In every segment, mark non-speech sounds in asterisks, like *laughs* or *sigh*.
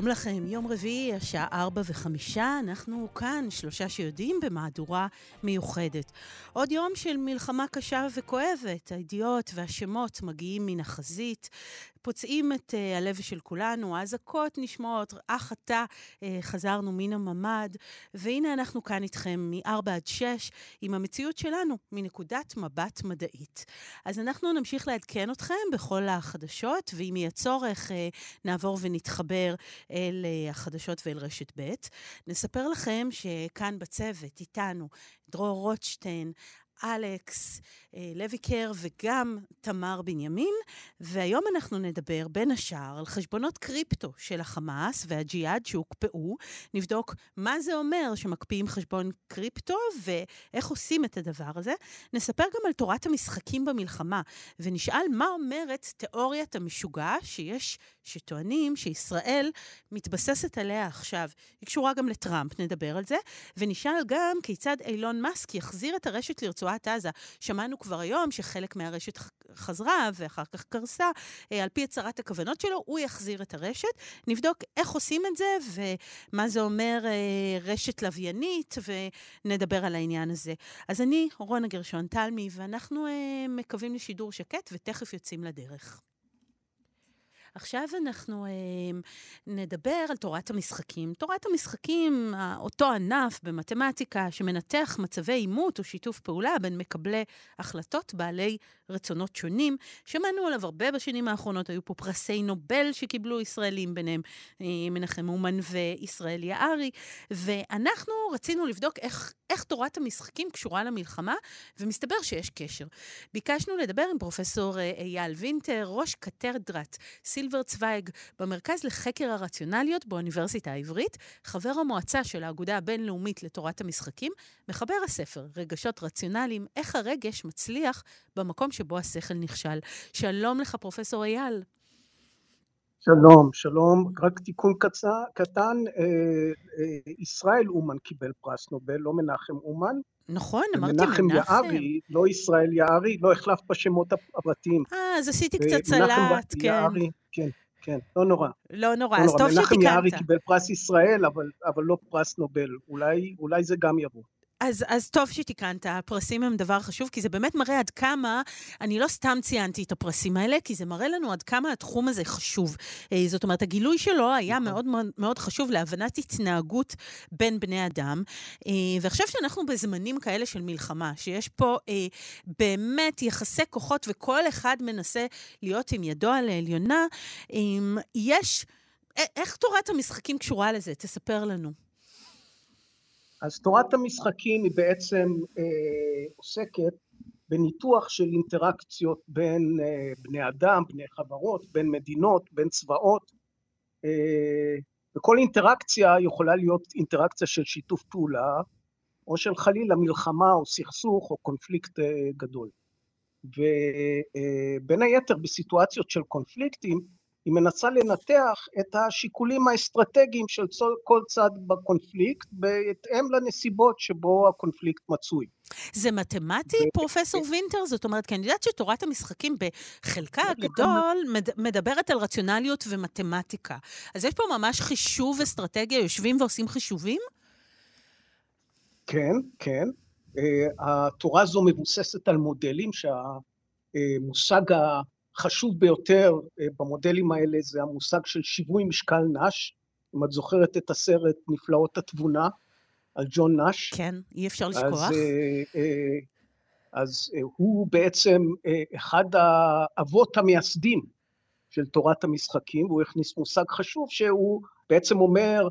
שלום לכם, יום רביעי, השעה ארבע וחמישה, אנחנו כאן, שלושה שיודעים, במהדורה מיוחדת. עוד יום של מלחמה קשה וכואבת, הידיעות והשמות מגיעים מן החזית, פוצעים את uh, הלב של כולנו, האזעקות נשמעות, אך עתה uh, חזרנו מן הממ"ד, והנה אנחנו כאן איתכם מ-4 עד 6, עם המציאות שלנו, מנקודת מבט מדעית. אז אנחנו נמשיך לעדכן אתכם בכל החדשות, ואם יהיה צורך, uh, נעבור ונתחבר אל uh, החדשות ואל רשת ב'. נספר לכם שכאן בצוות, איתנו, דרור רוטשטיין, אלכס אה, לויקר וגם תמר בנימין, והיום אנחנו נדבר בין השאר על חשבונות קריפטו של החמאס והג'יהאד שהוקפאו. נבדוק מה זה אומר שמקפיאים חשבון קריפטו ואיך עושים את הדבר הזה. נספר גם על תורת המשחקים במלחמה, ונשאל מה אומרת תיאוריית המשוגע שיש שטוענים שישראל מתבססת עליה עכשיו. היא קשורה גם לטראמפ, נדבר על זה, ונשאל גם כיצד אילון מאסק יחזיר את הרשת לרצועת עזה. שמענו כבר היום שחלק מהרשת חזרה ואחר כך קרסה. אה, על פי הצהרת הכוונות שלו, הוא יחזיר את הרשת. נבדוק איך עושים את זה ומה זה אומר אה, רשת לוויינית, ונדבר על העניין הזה. אז אני רונה גרשון תלמי, ואנחנו אה, מקווים לשידור שקט ותכף יוצאים לדרך. עכשיו אנחנו אה, נדבר על תורת המשחקים. תורת המשחקים, אותו ענף במתמטיקה שמנתח מצבי עימות או שיתוף פעולה בין מקבלי החלטות בעלי רצונות שונים. שמענו עליו הרבה בשנים האחרונות, היו פה פרסי נובל שקיבלו ישראלים, ביניהם אה, מנחם אומן וישראל יערי, ואנחנו רצינו לבדוק איך, איך תורת המשחקים קשורה למלחמה, ומסתבר שיש קשר. ביקשנו לדבר עם פרופסור אה, אייל וינטר, ראש קתדרת סילבר צוויג במרכז לחקר הרציונליות באוניברסיטה העברית, חבר המועצה של האגודה הבינלאומית לתורת המשחקים, מחבר הספר רגשות רציונליים, איך הרגש מצליח במקום שבו השכל נכשל. שלום לך, פרופסור אייל. שלום, שלום. רק תיקון קצר, קטן, אה, אה, ישראל אומן קיבל פרס נובל, לא מנחם אומן. נכון, אמרתי מנחם. מנחם יערי, לא ישראל יערי, לא החלפת בשמות הפרטיים. אה, אז עשיתי קצת סלט, כן. יערי, כן, כן, לא נורא. לא נורא, לא אז טוב שתיקנת. מנחם יערי קיבל פרס ישראל, אבל, אבל לא פרס נובל. אולי, אולי זה גם יבוא. אז, אז טוב שתיקנת, הפרסים הם דבר חשוב, כי זה באמת מראה עד כמה, אני לא סתם ציינתי את הפרסים האלה, כי זה מראה לנו עד כמה התחום הזה חשוב. אה, זאת אומרת, הגילוי שלו היה נכון. מאוד מאוד, מאוד חשוב להבנת התנהגות בין בני אדם. אה, ועכשיו שאנחנו בזמנים כאלה של מלחמה, שיש פה אה, באמת יחסי כוחות וכל אחד מנסה להיות עם ידו על העליונה, יש... איך תורת המשחקים קשורה לזה? תספר לנו. אז תורת המשחקים היא בעצם אה, עוסקת בניתוח של אינטראקציות בין אה, בני אדם, בני חברות, בין מדינות, בין צבאות, אה, וכל אינטראקציה יכולה להיות אינטראקציה של שיתוף פעולה, או של חלילה מלחמה או סכסוך או קונפליקט אה, גדול. ובין אה, היתר בסיטואציות של קונפליקטים, היא מנסה לנתח את השיקולים האסטרטגיים של כל צד בקונפליקט בהתאם לנסיבות שבו הקונפליקט מצוי. זה מתמטי, פרופסור וינטר? זאת אומרת, כי אני יודעת שתורת המשחקים בחלקה הגדול מדברת על רציונליות ומתמטיקה. אז יש פה ממש חישוב אסטרטגיה, יושבים ועושים חישובים? כן, כן. אה, התורה הזו מבוססת על מודלים שהמושג החשוב ביותר אה, במודלים האלה זה המושג של שיווי משקל נש. אם את זוכרת את הסרט נפלאות התבונה על ג'ון נש. כן, אי אפשר לשכוח. אז, אה, אז הוא בעצם אחד האבות המייסדים של תורת המשחקים, והוא הכניס מושג חשוב שהוא בעצם אומר,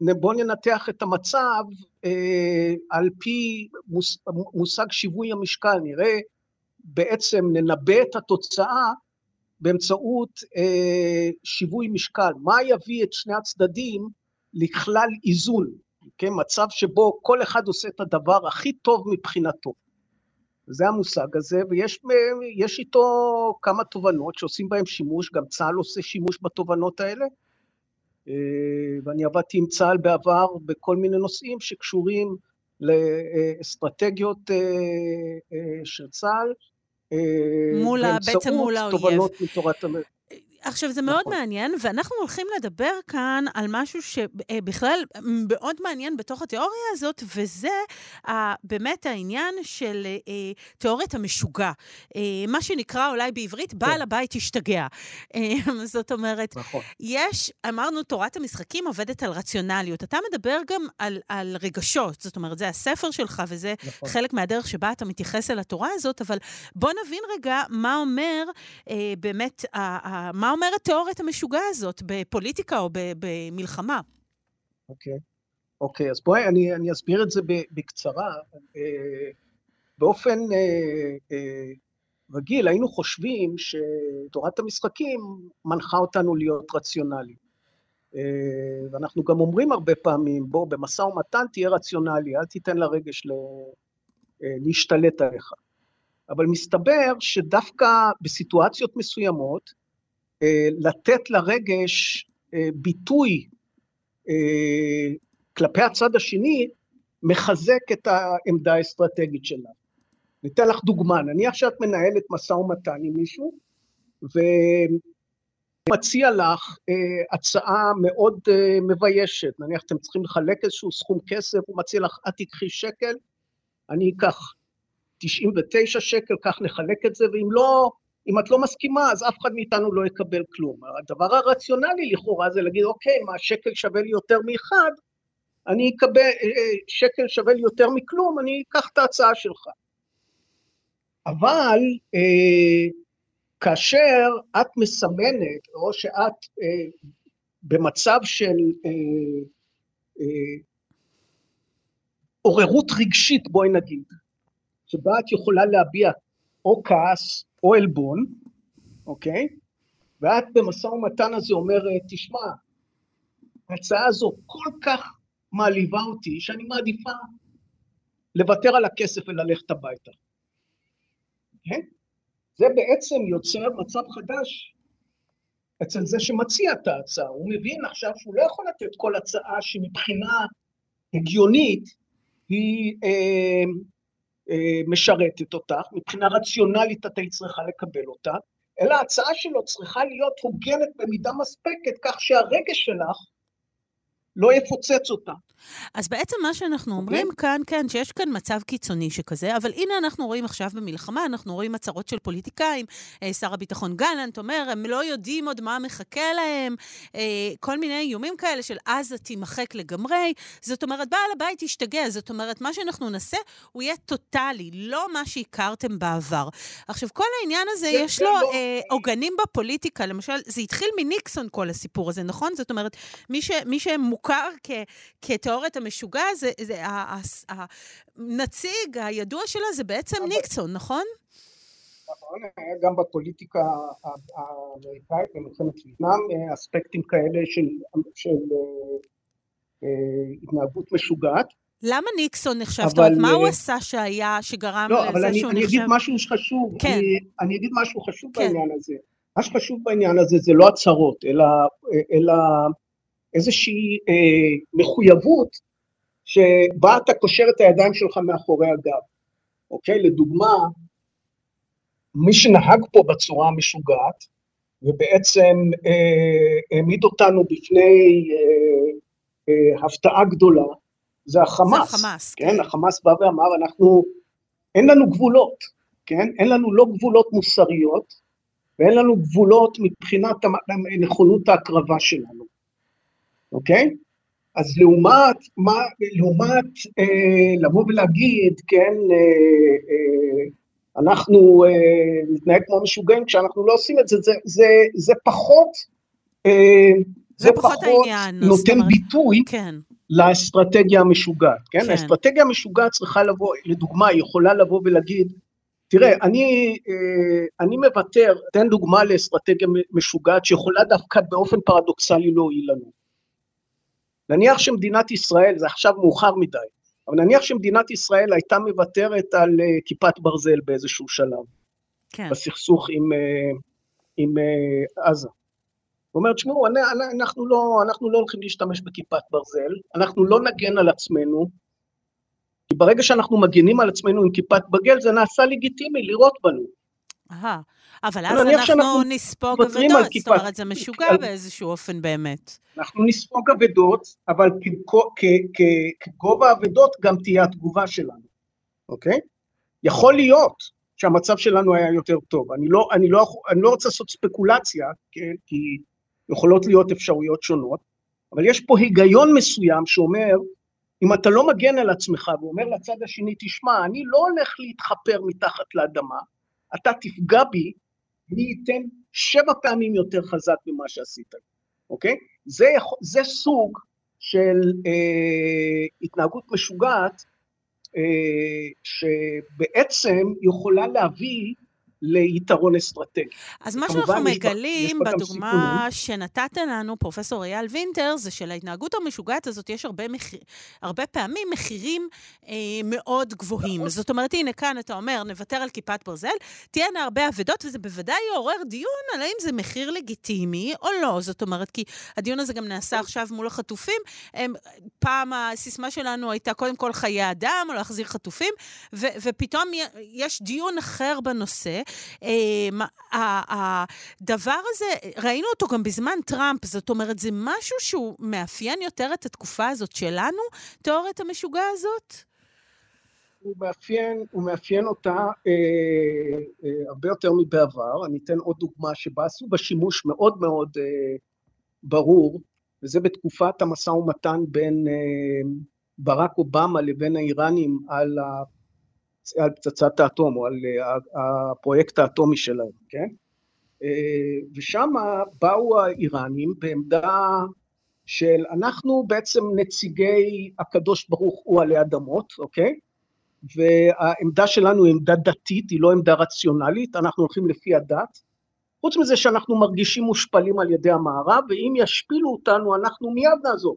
בואו ננתח את המצב אה, על פי מושג שיווי המשקל, נראה בעצם ננבא את התוצאה באמצעות אה, שיווי משקל. מה יביא את שני הצדדים לכלל איזון, כן? מצב שבו כל אחד עושה את הדבר הכי טוב מבחינתו. זה המושג הזה, ויש איתו כמה תובנות שעושים בהן שימוש, גם צה"ל עושה שימוש בתובנות האלה. אה, ואני עבדתי עם צה"ל בעבר בכל מיני נושאים שקשורים לאסטרטגיות אה, אה, של צה"ל, מול, בעצם מול האויב. תובנות מתורת... עכשיו, זה מאוד נכון. מעניין, ואנחנו הולכים לדבר כאן על משהו שבכלל מאוד מעניין בתוך התיאוריה הזאת, וזה באמת העניין של אה, תיאוריית המשוגע. אה, מה שנקרא אולי בעברית, כן. בעל הבית השתגע. אה, *laughs* זאת אומרת, נכון. יש, אמרנו, תורת המשחקים עובדת על רציונליות. אתה מדבר גם על, על רגשות, זאת אומרת, זה הספר שלך, וזה נכון. חלק מהדרך שבה אתה מתייחס אל התורה הזאת, אבל בוא נבין רגע מה אומר באמת, מה אומרת תיאוריית המשוגע הזאת בפוליטיקה או במלחמה? אוקיי. Okay. אוקיי, okay, אז בואי אני, אני אסביר את זה בקצרה. אה, באופן אה, אה, רגיל היינו חושבים שתורת המשחקים מנחה אותנו להיות רציונליים. ואנחנו גם אומרים הרבה פעמים, בוא, במשא ומתן תהיה רציונלי, אל תיתן לרגש להשתלט עליך. אבל מסתבר שדווקא בסיטואציות מסוימות, לתת לרגש אה, ביטוי אה, כלפי הצד השני, מחזק את העמדה האסטרטגית שלה. ניתן לך דוגמה, נניח שאת מנהלת משא ומתן עם מישהו, ומציע לך אה, הצעה מאוד אה, מביישת, נניח אתם צריכים לחלק איזשהו סכום כסף, הוא מציע לך, את תיקחי שקל, אני אקח 99 שקל, כך נחלק את זה, ואם לא אם את לא מסכימה, אז אף אחד מאיתנו לא יקבל כלום. הדבר הרציונלי לכאורה זה להגיד, אוקיי, מה שקל שווה לי יותר מאחד, אני אקבל, אה, אה, שקל שווה לי יותר מכלום, אני אקח את ההצעה שלך. אבל אה, כאשר את מסמנת, או שאת אה, במצב של אה, אה, עוררות רגשית, בואי נגיד, שבה את יכולה להביע או כעס או עלבון, אוקיי? ואת במשא ומתן הזה אומרת, תשמע, ההצעה הזו כל כך מעליבה אותי, שאני מעדיפה לוותר על הכסף וללכת הביתה. כן? זה בעצם יוצר מצב חדש אצל זה שמציע את ההצעה. הוא מבין עכשיו שהוא לא יכול לתת כל הצעה שמבחינה הגיונית היא אה, משרתת אותך, מבחינה רציונלית את היית צריכה לקבל אותה, אלא ההצעה שלו צריכה להיות הוגנת במידה מספקת, כך שהרגש שלך לא יפוצץ אותה. אז בעצם מה שאנחנו okay. אוקיי. אומרים כאן, כן, שיש כאן מצב קיצוני שכזה, אבל הנה אנחנו רואים עכשיו במלחמה, אנחנו רואים הצהרות של פוליטיקאים, אה, שר הביטחון גלנט אומר, הם לא יודעים עוד מה מחכה להם, אה, כל מיני איומים כאלה של עזה תימחק לגמרי. זאת אומרת, בעל הבית ישתגע, זאת אומרת, מה שאנחנו נעשה, הוא יהיה טוטאלי, לא מה שהכרתם בעבר. עכשיו, כל העניין הזה, יש לו לא... אה, עוגנים בפוליטיקה, למשל, זה התחיל מניקסון כל הסיפור הזה, נכון? זאת אומרת, מי, ש, מי שמוכר כ, כתיאוריה... התקשורת המשוגע, זה, זה, הנציג הידוע שלה זה בעצם ניקסון, נכון? נכון, היה גם בפוליטיקה האמריקאית במלחמת וייטנאם אספקטים כאלה של, של אה, התנהגות משוגעת. למה ניקסון נחשב? זאת אומרת, מה הוא אה, עשה שהיה, שגרם לא, לזה שהוא נחשב... לא, אבל אני אגיד משהו חשוב. כן. אני, אני אגיד משהו חשוב כן. בעניין הזה. מה שחשוב בעניין הזה זה לא הצהרות, אלא, אלא איזושהי אה, מחויבות שבה אתה קושר את הידיים שלך מאחורי הגב, אוקיי? לדוגמה, מי שנהג פה בצורה המשוגעת, ובעצם אה, העמיד אותנו בפני אה, אה, הפתעה גדולה, זה החמאס. זה החמאס, כן. כן. החמאס בא ואמר, אנחנו, אין לנו גבולות, כן? אין לנו לא גבולות מוסריות, ואין לנו גבולות מבחינת נכונות ההקרבה שלנו, אוקיי? אז לעומת, מה, לעומת אה, לבוא ולהגיד, כן, אה, אה, אנחנו אה, נתנהג כמו משוגעים כשאנחנו לא עושים את זה, זה, זה, זה פחות, אה, זה, זה פחות, פחות העניין, נותן אומרת, ביטוי כן. לאסטרטגיה המשוגעת, כן? כן? האסטרטגיה המשוגעת צריכה לבוא, לדוגמה, היא יכולה לבוא ולהגיד, תראה, אני, אה, אני מוותר, תן דוגמה לאסטרטגיה משוגעת שיכולה דווקא באופן פרדוקסלי להועיל לנו. נניח שמדינת ישראל, זה עכשיו מאוחר מדי, אבל נניח שמדינת ישראל הייתה מוותרת על uh, כיפת ברזל באיזשהו שלב, כן. בסכסוך עם, uh, עם uh, עזה. הוא אומר, תשמעו, אנחנו לא, אנחנו לא הולכים להשתמש בכיפת ברזל, אנחנו לא נגן על עצמנו, כי ברגע שאנחנו מגנים על עצמנו עם כיפת בגל, זה נעשה לגיטימי לראות בנו. אהה, אבל אז אנחנו נספוג אבדות, זאת אומרת, זה משוגע באיזשהו אופן באמת. אנחנו נספוג אבדות, אבל כגובה אבדות גם תהיה התגובה שלנו, אוקיי? יכול להיות שהמצב שלנו היה יותר טוב. אני לא, אני לא, אני לא רוצה לעשות ספקולציה, כן? כי יכולות להיות אפשרויות שונות, אבל יש פה היגיון מסוים שאומר, אם אתה לא מגן על עצמך ואומר לצד השני, תשמע, אני לא הולך להתחפר מתחת לאדמה, אתה תפגע בי, אני אתן שבע פעמים יותר חזק ממה שעשית, אוקיי? זה, זה סוג של אה, התנהגות משוגעת, אה, שבעצם יכולה להביא ליתרון אסטרטגי. אז מה שאנחנו מגלים בדוגמה שנתת לנו, פרופ' אייל וינטר, זה שלהתנהגות המשוגעת הזאת יש הרבה, מחיר, הרבה פעמים מחירים אה, מאוד גבוהים. נכון. זאת אומרת, הנה, כאן אתה אומר, נוותר על כיפת ברזל, תהיינה הרבה אבדות, וזה בוודאי יעורר דיון על האם זה מחיר לגיטימי או לא. זאת אומרת, כי הדיון הזה גם נעשה עכשיו מול החטופים. הם, פעם הסיסמה שלנו הייתה קודם כל חיי אדם, או להחזיר חטופים, ו- ופתאום יש דיון אחר בנושא. אמ, הדבר הזה, ראינו אותו גם בזמן טראמפ, זאת אומרת, זה משהו שהוא מאפיין יותר את התקופה הזאת שלנו, תיאוריית המשוגע הזאת? הוא מאפיין, הוא מאפיין אותה אה, אה, הרבה יותר מבעבר. אני אתן עוד דוגמה שבה עשו בה שימוש מאוד מאוד אה, ברור, וזה בתקופת המשא ומתן בין אה, ברק אובמה לבין האיראנים על על פצצת האטום או על אה, הפרויקט האטומי שלהם, כן? אה, ושם באו האיראנים בעמדה של אנחנו בעצם נציגי הקדוש ברוך הוא עלי אדמות, אוקיי? והעמדה שלנו היא עמדה דתית, היא לא עמדה רציונלית, אנחנו הולכים לפי הדת. חוץ מזה שאנחנו מרגישים מושפלים על ידי המערב, ואם ישפילו אותנו, אנחנו מיד נעזוב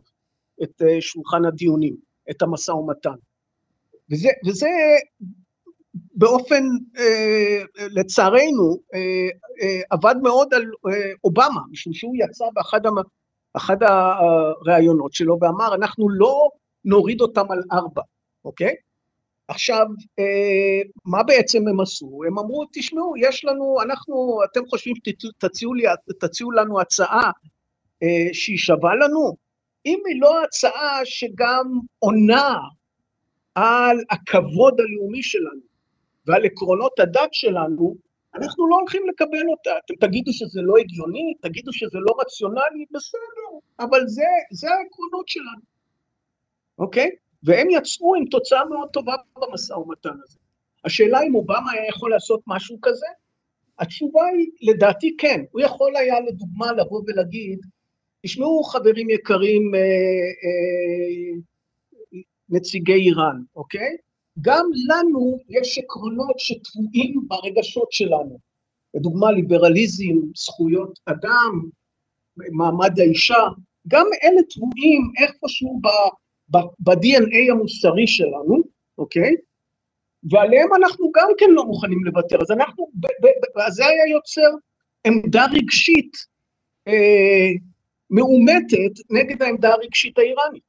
את אה, שולחן הדיונים, את המשא ומתן. וזה, וזה באופן, אה, לצערנו, אה, אה, עבד מאוד על אה, אובמה, משום שהוא יצא באחד המ, אחד הראיונות שלו ואמר, אנחנו לא נוריד אותם על ארבע, אוקיי? עכשיו, אה, מה בעצם הם עשו? הם אמרו, תשמעו, יש לנו, אנחנו, אתם חושבים שתציעו לנו הצעה אה, שהיא שווה לנו? אם היא לא הצעה שגם עונה על הכבוד הלאומי שלנו ועל עקרונות הדת שלנו, אנחנו לא הולכים לקבל אותה. אתם תגידו שזה לא הגיוני, תגידו שזה לא רציונלי, בסדר, אבל זה, זה העקרונות שלנו, אוקיי? והם יצאו עם תוצאה מאוד טובה במשא ומתן הזה. השאלה אם אובמה היה יכול לעשות משהו כזה? התשובה היא, לדעתי כן. הוא יכול היה, לדוגמה, לבוא ולהגיד, תשמעו, חברים יקרים, אה, אה, נציגי איראן, אוקיי? גם לנו יש עקרונות שטבועים ברגשות שלנו. לדוגמה, ליברליזם, זכויות אדם, מעמד האישה, גם אלה טבועים איפשהו ב-DNA המוסרי שלנו, אוקיי? ועליהם אנחנו גם כן לא מוכנים לוותר. אז אנחנו, זה היה יוצר עמדה רגשית אה, מאומתת נגד העמדה הרגשית האיראנית.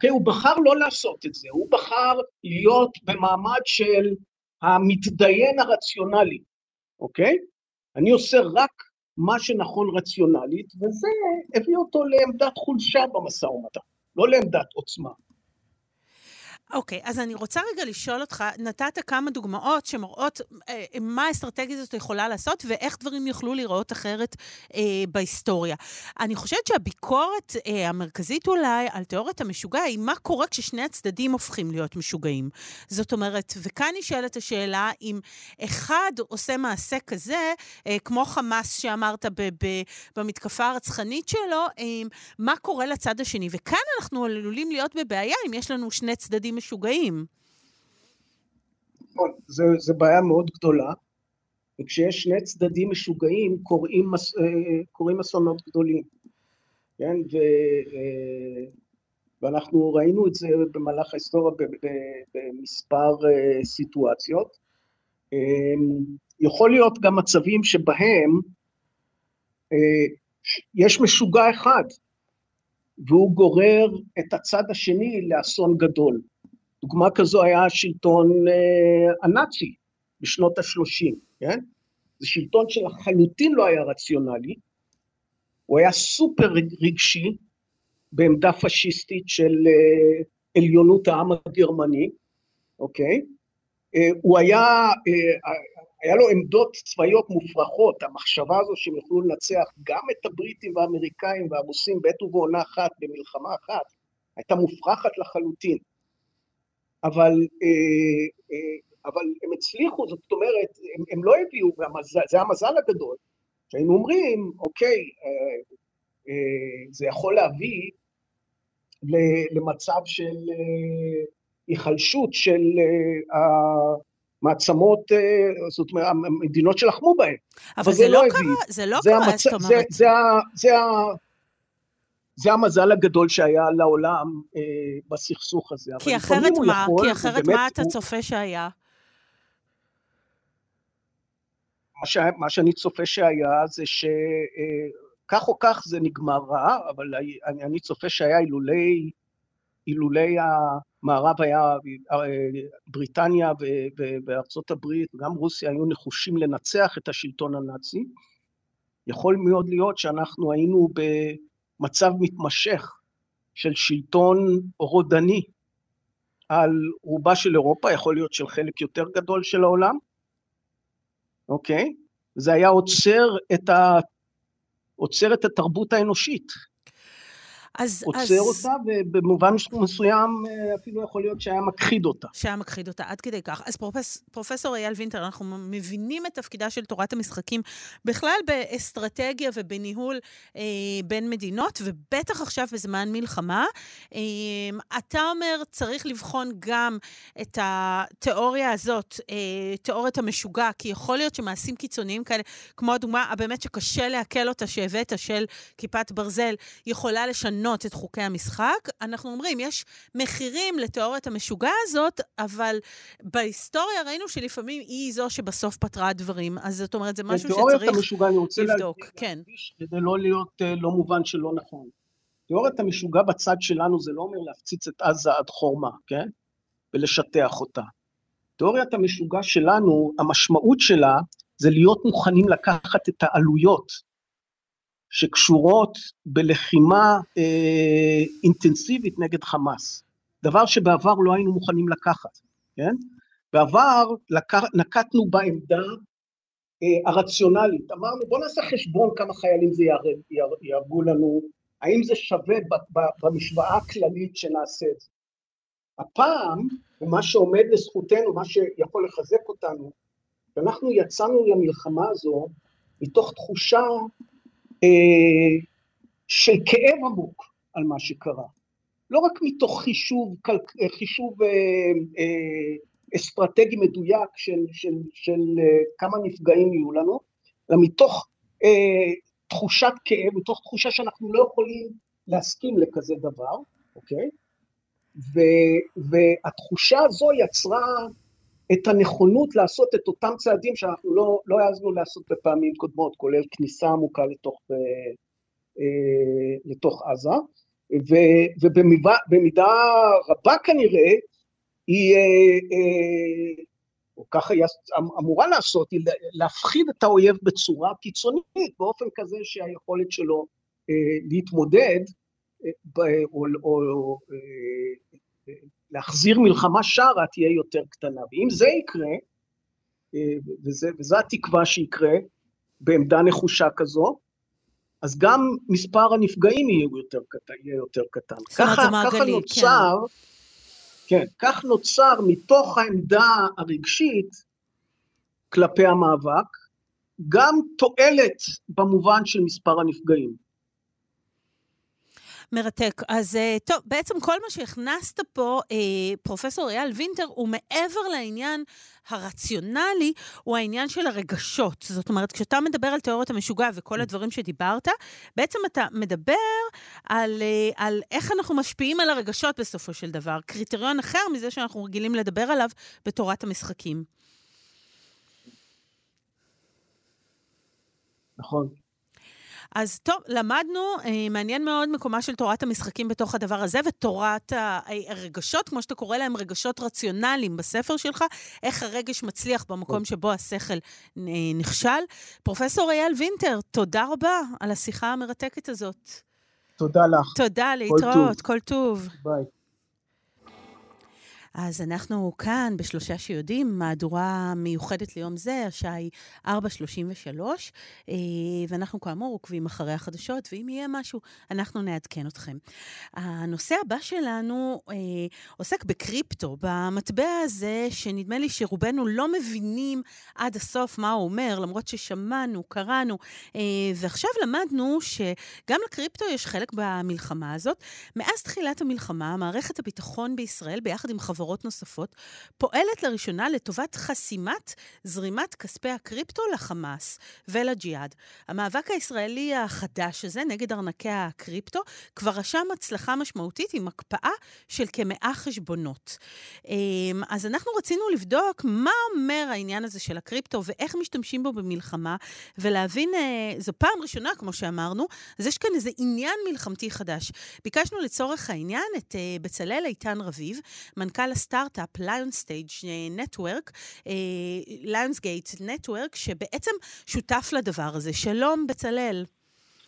אוקיי? הוא בחר לא לעשות את זה, הוא בחר להיות במעמד של המתדיין הרציונלי, אוקיי? אני עושה רק מה שנכון רציונלית, וזה הביא אותו לעמדת חולשה במשא ומתן, לא לעמדת עוצמה. אוקיי, okay, אז אני רוצה רגע לשאול אותך, נתת כמה דוגמאות שמראות אה, מה האסטרטגיה הזאת יכולה לעשות ואיך דברים יוכלו להיראות אחרת אה, בהיסטוריה. אני חושבת שהביקורת אה, המרכזית אולי על תיאוריית המשוגע היא מה קורה כששני הצדדים הופכים להיות משוגעים. זאת אומרת, וכאן נשאלת השאלה אם אחד עושה מעשה כזה, אה, כמו חמאס שאמרת ב- ב- במתקפה הרצחנית שלו, אה, מה קורה לצד השני. וכאן אנחנו עלולים להיות בבעיה אם יש לנו שני צדדים משוגעים. נכון, זו בעיה מאוד גדולה, וכשיש שני צדדים משוגעים קורים, אה, קורים אסונות גדולים, כן? ו, אה, ואנחנו ראינו את זה במהלך ההיסטוריה במספר אה, סיטואציות. יכול להיות גם מצבים שבהם יש משוגע אחד, והוא גורר את הצד השני לאסון גדול. דוגמה כזו היה השלטון אה, הנאצי בשנות ה-30, כן? זה שלטון שלחלוטין לא היה רציונלי, הוא היה סופר רגשי בעמדה פשיסטית של אה, עליונות העם הגרמני, אוקיי? אה, הוא היה, היה לו עמדות צבאיות מופרכות, המחשבה הזו שהם יוכלו לנצח גם את הבריטים והאמריקאים והרוסים בעת ובעונה אחת במלחמה אחת, הייתה מופרכת לחלוטין. אבל, אה, אה, אבל הם הצליחו, זאת אומרת, הם, הם לא הביאו, זה המזל הגדול, שהיינו אומרים, אוקיי, אה, זה יכול להביא למצב של היחלשות של המעצמות, זאת אומרת, המדינות שלחמו בהן. אבל, זה לא, לא קרה, זה לא קרה, זאת אומרת. זה, המזל הגדול שהיה לעולם אה, בסכסוך הזה. כי אחרת מה? יכול, כי אחרת מה אתה הוא... צופה שהיה? מה, ש... מה שאני צופה שהיה זה שכך אה, או כך זה נגמר רע, אבל אני, אני צופה שהיה אילולי, אילולי המערב היה, אה, בריטניה וארצות הברית, גם רוסיה היו נחושים לנצח את השלטון הנאצי. יכול מאוד להיות שאנחנו היינו ב... מצב מתמשך של שלטון רודני על רובה של אירופה, יכול להיות של חלק יותר גדול של העולם, אוקיי? זה היה עוצר את, ה... עוצר את התרבות האנושית. אז... עוצר אז... אותה, ובמובן מסוים אה, אפילו יכול להיות שהיה מכחיד אותה. שהיה מכחיד אותה, עד כדי כך. אז פרופס, פרופסור אייל וינטר, אנחנו מבינים את תפקידה של תורת המשחקים בכלל באסטרטגיה ובניהול אה, בין מדינות, ובטח עכשיו בזמן מלחמה. אה, אתה אומר, צריך לבחון גם את התיאוריה הזאת, אה, תיאוריית המשוגע, כי יכול להיות שמעשים קיצוניים כאלה, כמו הדוגמה הבאמת שקשה לעכל אותה שהבאת, של כיפת ברזל, יכולה לשנות. לשנות את חוקי המשחק. אנחנו אומרים, יש מחירים לתיאוריית המשוגע הזאת, אבל בהיסטוריה ראינו שלפעמים היא זו שבסוף פתרה דברים. אז זאת אומרת, זה משהו שצריך לבדוק. תיאוריית המשוגע, אני רוצה לבדוק, כן. כדי לא להיות uh, לא מובן שלא נכון. תיאוריית המשוגע בצד שלנו זה לא אומר להפציץ את עזה עד חורמה, כן? ולשטח אותה. תיאוריית המשוגע שלנו, המשמעות שלה זה להיות מוכנים לקחת את העלויות שקשורות בלחימה אה, אינטנסיבית נגד חמאס, דבר שבעבר לא היינו מוכנים לקחת, כן? בעבר לק... נקטנו בעמדה אה, הרציונלית, אמרנו בוא נעשה חשבון כמה חיילים זה יהרגו לנו, האם זה שווה ב, ב, במשוואה הכללית שנעשה את זה. הפעם, ומה שעומד לזכותנו, מה שיכול לחזק אותנו, אנחנו יצאנו למלחמה הזו מתוך תחושה של כאב עמוק על מה שקרה. לא רק מתוך חישוב, חישוב אה, אה, אסטרטגי מדויק של, של, של כמה נפגעים יהיו לנו, אלא מתוך תחושת כאב, מתוך תחושה שאנחנו לא יכולים להסכים לכזה דבר, אוקיי? ו, והתחושה הזו יצרה את הנכונות לעשות את אותם צעדים שאנחנו לא, לא העזנו לעשות בפעמים קודמות, כולל כניסה עמוקה לתוך, אה, אה, לתוך עזה, ו, ובמידה רבה כנראה היא, אה, או ככה היא אמורה לעשות, היא להפחיד את האויב בצורה קיצונית, באופן כזה שהיכולת שלו להתמודד או, או, או להחזיר מלחמה שרה תהיה יותר קטנה. ואם זה יקרה, אה, וזה, וזו התקווה שיקרה בעמדה נחושה כזו, אז גם מספר הנפגעים יהיה יותר קטן. יהיה יותר קטן. ככה, ככה נוצר, כן. כן, כך נוצר מתוך העמדה הרגשית כלפי המאבק, גם תועלת במובן של מספר הנפגעים. מרתק. אז אה, טוב, בעצם כל מה שהכנסת פה, אה, פרופסור אייל וינטר, הוא מעבר לעניין הרציונלי, הוא העניין של הרגשות. זאת אומרת, כשאתה מדבר על תיאוריות המשוגע וכל הדברים שדיברת, בעצם אתה מדבר על, אה, על איך אנחנו משפיעים על הרגשות בסופו של דבר. קריטריון אחר מזה שאנחנו רגילים לדבר עליו בתורת המשחקים. נכון. אז טוב, למדנו, אה, מעניין מאוד מקומה של תורת המשחקים בתוך הדבר הזה, ותורת הרגשות, כמו שאתה קורא להם, רגשות רציונליים בספר שלך, איך הרגש מצליח במקום שבו השכל אה, נכשל. פרופסור אייל וינטר, תודה רבה על השיחה המרתקת הזאת. תודה לך. תודה, להתראות, כל טוב. ביי. אז אנחנו כאן בשלושה שיודעים, מהדורה מיוחדת ליום זה, השעה היא 4.33, אה, ואנחנו כאמור עוקבים אחרי החדשות, ואם יהיה משהו, אנחנו נעדכן אתכם. הנושא הבא שלנו אה, עוסק בקריפטו, במטבע הזה, שנדמה לי שרובנו לא מבינים עד הסוף מה הוא אומר, למרות ששמענו, קראנו, אה, ועכשיו למדנו שגם לקריפטו יש חלק במלחמה הזאת. מאז תחילת המלחמה, מערכת הביטחון בישראל, ביחד עם חברות... חברות נוספות, פועלת לראשונה לטובת חסימת זרימת כספי הקריפטו לחמאס ולג'יהאד. המאבק הישראלי החדש הזה נגד ארנקי הקריפטו כבר רשם הצלחה משמעותית עם הקפאה של כמאה חשבונות. אמ, אז אנחנו רצינו לבדוק מה אומר העניין הזה של הקריפטו ואיך משתמשים בו במלחמה, ולהבין, אה, זו פעם ראשונה, כמו שאמרנו, אז יש כאן איזה עניין מלחמתי חדש. ביקשנו לצורך העניין את אה, בצלאל איתן רביב, מנכ"ל מנכ"ל הסטארט-אפ ליונסטייג' נטוורק, ליונסגייט נטוורק, שבעצם שותף לדבר הזה. שלום, בצלאל.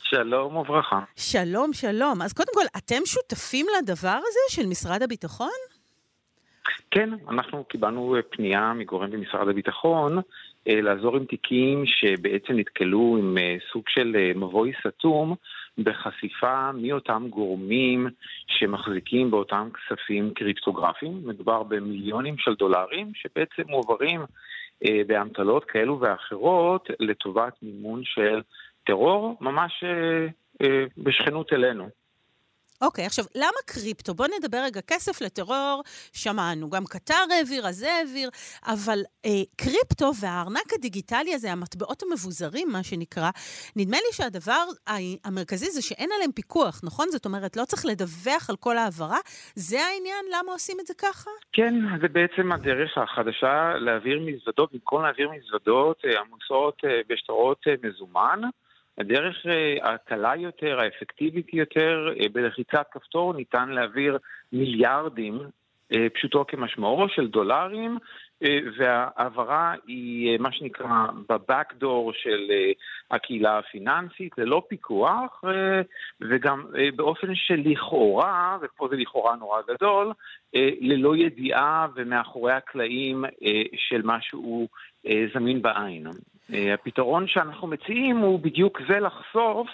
שלום וברכה. שלום, שלום. אז קודם כל, אתם שותפים לדבר הזה של משרד הביטחון? כן, אנחנו קיבלנו פנייה מגורם במשרד הביטחון אה, לעזור עם תיקים שבעצם נתקלו עם אה, סוג של אה, מבוי סתום בחשיפה מי אותם גורמים שמחזיקים באותם כספים קריפטוגרפיים. מדובר במיליונים של דולרים שבעצם מועברים באמתלות כאלו ואחרות לטובת מימון של טרור, ממש בשכנות אלינו. אוקיי, okay, עכשיו, למה קריפטו? בואו נדבר רגע, כסף לטרור, שמענו, גם קטר אז זה העביר, אבל אה, קריפטו והארנק הדיגיטלי הזה, המטבעות המבוזרים, מה שנקרא, נדמה לי שהדבר המרכזי זה שאין עליהם פיקוח, נכון? זאת אומרת, לא צריך לדווח על כל העברה. זה העניין? למה עושים את זה ככה? כן, זה בעצם הדרך החדשה להעביר מזוודות, במקום להעביר מזוודות אה, עמוסות אה, בשטרות אה, מזומן. הדרך אה, הקלה יותר, האפקטיבית יותר, אה, בלחיצת כפתור ניתן להעביר מיליארדים, אה, פשוטו כמשמעו, של דולרים, וההעברה היא מה שנקרא בבקדור של הקהילה הפיננסית, ללא פיקוח, וגם באופן שלכאורה, ופה זה לכאורה נורא גדול, ללא ידיעה ומאחורי הקלעים של משהו זמין בעין. אה, הפתרון שאנחנו מציעים הוא בדיוק זה לחשוף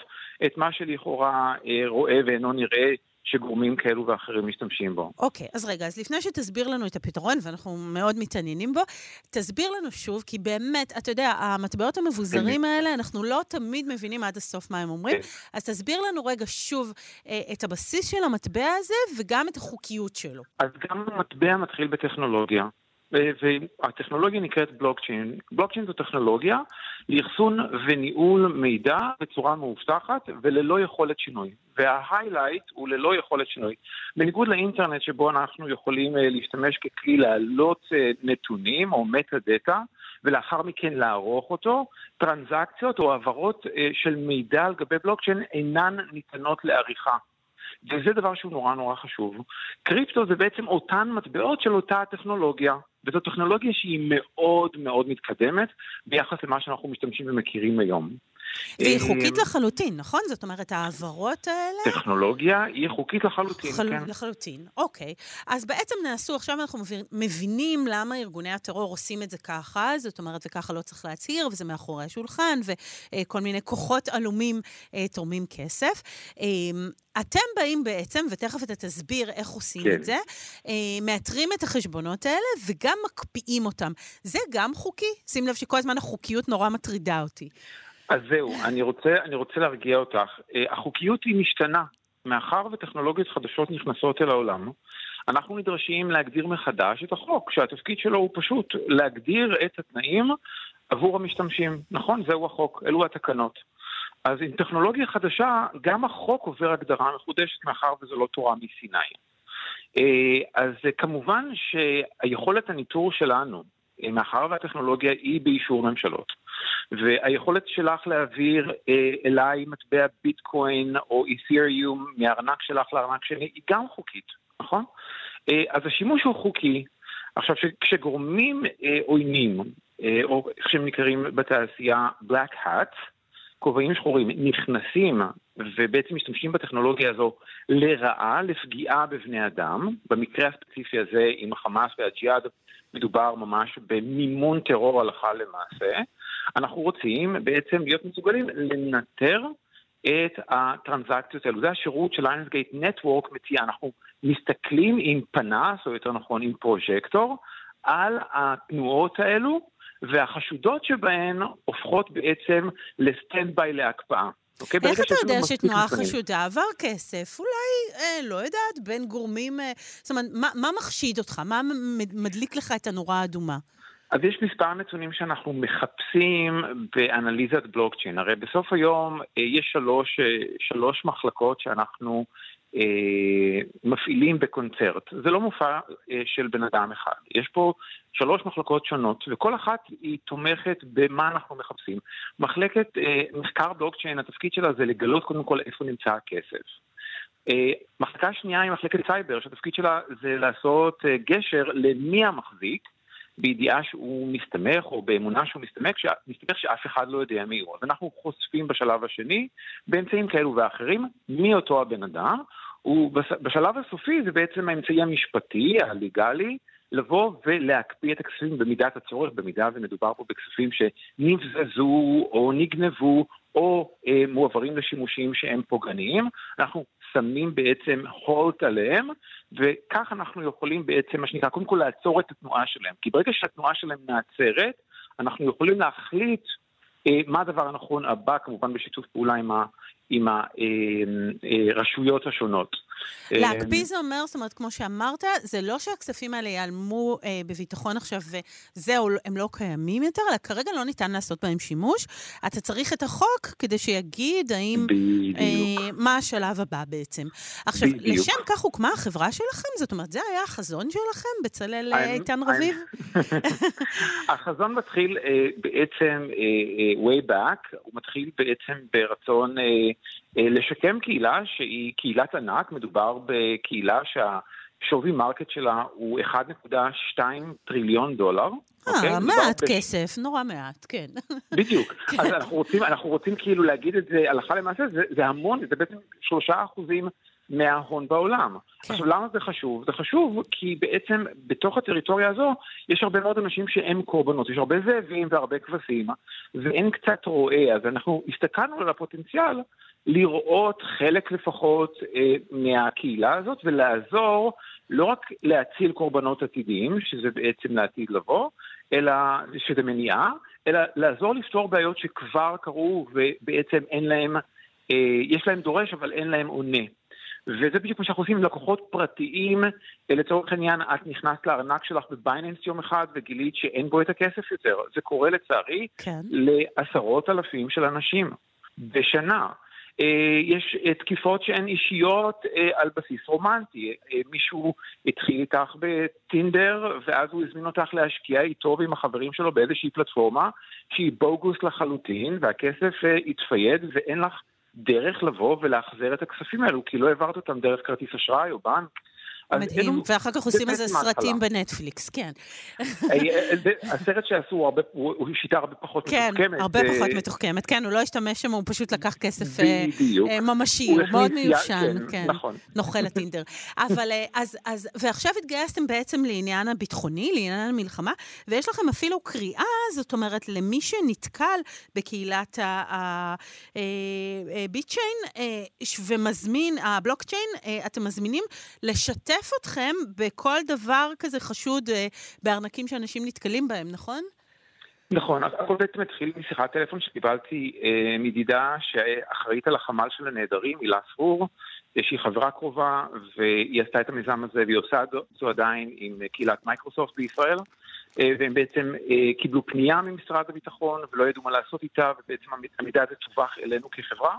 את מה שלכאורה אה, רואה ואינו נראה שגורמים כאלו ואחרים משתמשים בו. אוקיי, okay, אז רגע, אז לפני שתסביר לנו את הפתרון, ואנחנו מאוד מתעניינים בו, תסביר לנו שוב, כי באמת, אתה יודע, המטבעות המבוזרים האלה, אנחנו לא תמיד מבינים עד הסוף מה הם אומרים, כן. אז תסביר לנו רגע שוב אה, את הבסיס של המטבע הזה, וגם את החוקיות שלו. אז גם המטבע מתחיל בטכנולוגיה. והטכנולוגיה נקראת בלוקצ'יין. בלוקצ'יין זו טכנולוגיה לאחסון וניהול מידע בצורה מאובטחת וללא יכולת שינוי. וההיילייט הוא ללא יכולת שינוי. בניגוד לאינטרנט שבו אנחנו יכולים להשתמש ככלי להעלות נתונים או מטה דאטה, ולאחר מכן לערוך אותו, טרנזקציות או העברות של מידע על גבי בלוקצ'יין אינן ניתנות לעריכה. וזה דבר שהוא נורא נורא חשוב. קריפטו זה בעצם אותן מטבעות של אותה הטכנולוגיה, וזו טכנולוגיה שהיא מאוד מאוד מתקדמת ביחס למה שאנחנו משתמשים ומכירים היום. והיא חוקית לחלוטין, נכון? זאת אומרת, ההעברות האלה... טכנולוגיה היא חוקית לחלוטין, חל... כן. לחלוטין, אוקיי. אז בעצם נעשו, עכשיו אנחנו מבינים למה ארגוני הטרור עושים את זה ככה, זאת אומרת, וככה לא צריך להצהיר, וזה מאחורי השולחן, וכל מיני כוחות עלומים תורמים כסף. אתם באים בעצם, ותכף אתה תסביר איך עושים כן. את זה, מאתרים את החשבונות האלה וגם מקפיאים אותם. זה גם חוקי? שים לב שכל הזמן החוקיות נורא מטרידה אותי. אז זהו, אני רוצה, אני רוצה להרגיע אותך. החוקיות היא משתנה. מאחר וטכנולוגיות חדשות נכנסות אל העולם, אנחנו נדרשים להגדיר מחדש את החוק, שהתפקיד שלו הוא פשוט להגדיר את התנאים עבור המשתמשים. נכון, זהו החוק, אלו התקנות. אז עם טכנולוגיה חדשה, גם החוק עובר הגדרה מחודשת מאחר וזו לא תורה מסיני. אז כמובן שהיכולת הניטור שלנו, מאחר והטכנולוגיה היא באישור ממשלות, והיכולת שלך להעביר אה, אליי מטבע ביטקוין או אית'ריום מהארנק שלך לארנק שלי היא גם חוקית, נכון? אה, אז השימוש הוא חוקי. עכשיו, כשגורמים אה, עוינים, אה, או איך שהם נקראים בתעשייה Black Hats, כובעים שחורים, נכנסים ובעצם משתמשים בטכנולוגיה הזו לרעה, לפגיעה בבני אדם, במקרה הספציפי הזה עם החמאס והג'יהאד מדובר ממש במימון טרור הלכה למעשה, אנחנו רוצים בעצם להיות מסוגלים לנטר את הטרנזקציות האלו. זה השירות של ליונסגייט נטוורק מציע. אנחנו מסתכלים עם פנס, או יותר נכון עם פרוז'קטור, על התנועות האלו, והחשודות שבהן הופכות בעצם לסטנד ביי להקפאה. אוקיי? איך אתה יודע שתנועה חשודה עבר כסף? אולי, אה, לא יודעת, בין גורמים... אה, זאת אומרת, מה, מה מחשיד אותך? מה מדליק לך את הנורה האדומה? אז יש מספר נתונים שאנחנו מחפשים באנליזת בלוקצ'יין. הרי בסוף היום אה, יש שלוש, אה, שלוש מחלקות שאנחנו אה, מפעילים בקונצרט. זה לא מופע אה, של בן אדם אחד. יש פה שלוש מחלקות שונות, וכל אחת היא תומכת במה אנחנו מחפשים. מחלקת אה, מחקר בלוקצ'יין, התפקיד שלה זה לגלות קודם כל איפה נמצא הכסף. אה, מחלקה שנייה היא מחלקת סייבר, שהתפקיד שלה זה לעשות גשר למי המחזיק. בידיעה שהוא מסתמך, או באמונה שהוא מסתמך, מסתמך שאף אחד לא יודע מי הוא. אז אנחנו חושפים בשלב השני, באמצעים כאלו ואחרים, מי אותו הבן אדם, ובשלב הסופי זה בעצם האמצעי המשפטי, הליגלי, לבוא ולהקפיא את הכספים במידת הצורך, במידה ומדובר פה בכספים שנבזזו או נגנבו או אה, מועברים לשימושים שהם פוגעניים. אנחנו שמים בעצם הולט עליהם, וכך אנחנו יכולים בעצם, מה שנקרא, קודם כל לעצור את התנועה שלהם. כי ברגע שהתנועה שלהם נעצרת, אנחנו יכולים להחליט אה, מה הדבר הנכון הבא, כמובן בשיתוף פעולה עם, הרשויות אה, השונות. להקפיא זה אומר, זאת אומרת, כמו שאמרת, זה לא שהכספים האלה ייעלמו אה, בביטחון עכשיו וזהו, הם לא קיימים יותר, אלא כרגע לא ניתן לעשות בהם שימוש. אתה צריך את החוק כדי שיגיד האם... אה, מה השלב הבא בעצם. עכשיו, בדיוק. לשם כך הוקמה החברה שלכם? זאת אומרת, זה היה החזון שלכם, בצלאל אה, איתן רביב? *laughs* החזון מתחיל אה, בעצם אה, אה, way back, הוא מתחיל בעצם ברצון... אה, אה, לשקם קהילה שהיא קהילת ענק, מדובר בקהילה שהשווי market שלה הוא 1.2 טריליון דולר. אה, אוקיי? מעט כסף, ב... נורא מעט, כן. בדיוק. *laughs* כן. אז אנחנו רוצים, אנחנו רוצים כאילו להגיד את זה הלכה למעשה, זה, זה המון, זה בעצם שלושה אחוזים מההון בעולם. כן. עכשיו, למה זה חשוב? זה חשוב כי בעצם בתוך הטריטוריה הזו יש הרבה מאוד אנשים שהם קורבנות, יש הרבה זאבים והרבה כבשים, ואין קצת רועה, אז אנחנו הסתכלנו על הפוטנציאל לראות חלק לפחות אה, מהקהילה הזאת ולעזור לא רק להציל קורבנות עתידיים, שזה בעצם לעתיד לבוא, אלא שזה מניעה, אלא לעזור לפתור בעיות שכבר קרו ובעצם אין להם, אה, יש להם דורש אבל אין להם עונה. וזה בדיוק מה שאנחנו עושים עם לקוחות פרטיים. לצורך העניין, את נכנסת לארנק שלך בבייננס יום אחד וגילית שאין בו את הכסף יותר. זה קורה לצערי כן. לעשרות אלפים של אנשים בשנה. אה, יש אה, תקיפות שהן אישיות אה, על בסיס רומנטי. מישהו התחיל איתך בטינדר, ואז הוא הזמין אותך להשקיע איתו ועם החברים שלו באיזושהי פלטפורמה שהיא בוגוס לחלוטין, והכסף התפייד ואין לך דרך לבוא ולאחזר את הכספים האלו, כי לא העברת אותם דרך כרטיס אשראי או בנק. מדהים, ואחר כך עושים איזה סרטים בנטפליקס, כן. אה, אה, הסרט שעשו הוא שיטה הרבה פחות כן, מתוחכמת. כן, הרבה פחות מתוחכמת, כן, הוא לא השתמש שם, הוא פשוט לקח כסף אה, ממשי, הוא מאוד מיושן, כן, כן. נכון. נוכל הטינדר. *laughs* אבל, אז, ועכשיו התגייסתם בעצם לעניין הביטחוני, לעניין המלחמה, ויש לכם אפילו קריאה, זאת אומרת, למי שנתקל בקהילת הביטצ'יין ומזמין, הבלוקצ'יין, אתם מזמינים לשתף לשתף אתכם בכל דבר כזה חשוד אה, בארנקים שאנשים נתקלים בהם, נכון? נכון, הכל בעצם התחיל משיחת טלפון שקיבלתי אה, מדידה שאחראית על החמ"ל של הנעדרים, הילה סרור, שהיא חברה קרובה, והיא עשתה את המיזם הזה, והיא עושה זו עדיין עם קהילת מייקרוסופט בישראל, אה, והם בעצם אה, קיבלו פנייה ממשרד הביטחון ולא ידעו מה לעשות איתה, ובעצם המידע הזה טווח אלינו כחברה.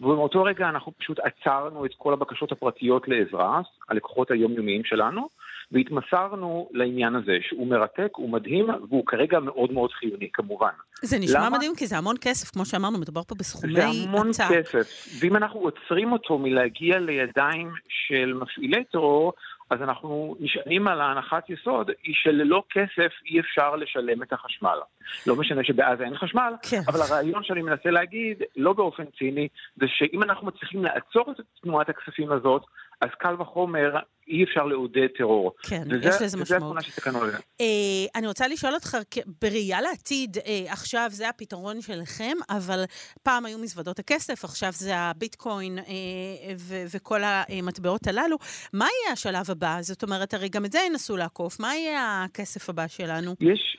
ובאותו רגע אנחנו פשוט עצרנו את כל הבקשות הפרטיות לעזרה, הלקוחות היומיומיים שלנו, והתמסרנו לעניין הזה, שהוא מרתק, הוא מדהים, והוא כרגע מאוד מאוד חיוני, כמובן. זה נשמע למה? מדהים, כי זה המון כסף, כמו שאמרנו, מדובר פה בסכומי עתק. זה המון עתק. כסף, ואם אנחנו עוצרים אותו מלהגיע לידיים של מפעילי טרור, אז אנחנו נשענים על ההנחת יסוד, היא שללא כסף אי אפשר לשלם את החשמל. לא משנה שבעזה אין חשמל, כן. אבל הרעיון שאני מנסה להגיד, לא באופן ציני, זה שאם אנחנו מצליחים לעצור את תנועת הכספים הזאת, אז קל וחומר, אי אפשר לעודד טרור. כן, וזה, יש לזה משמעות. וזה התמונה שתקנו לזה. אה, אני רוצה לשאול אותך, בראייה לעתיד, אה, עכשיו זה הפתרון שלכם, אבל פעם היו מזוודות הכסף, עכשיו זה הביטקוין אה, ו- וכל המטבעות הללו. מה יהיה השלב הבא? זאת אומרת, הרי גם את זה ינסו לעקוף. מה יהיה הכסף הבא שלנו? יש...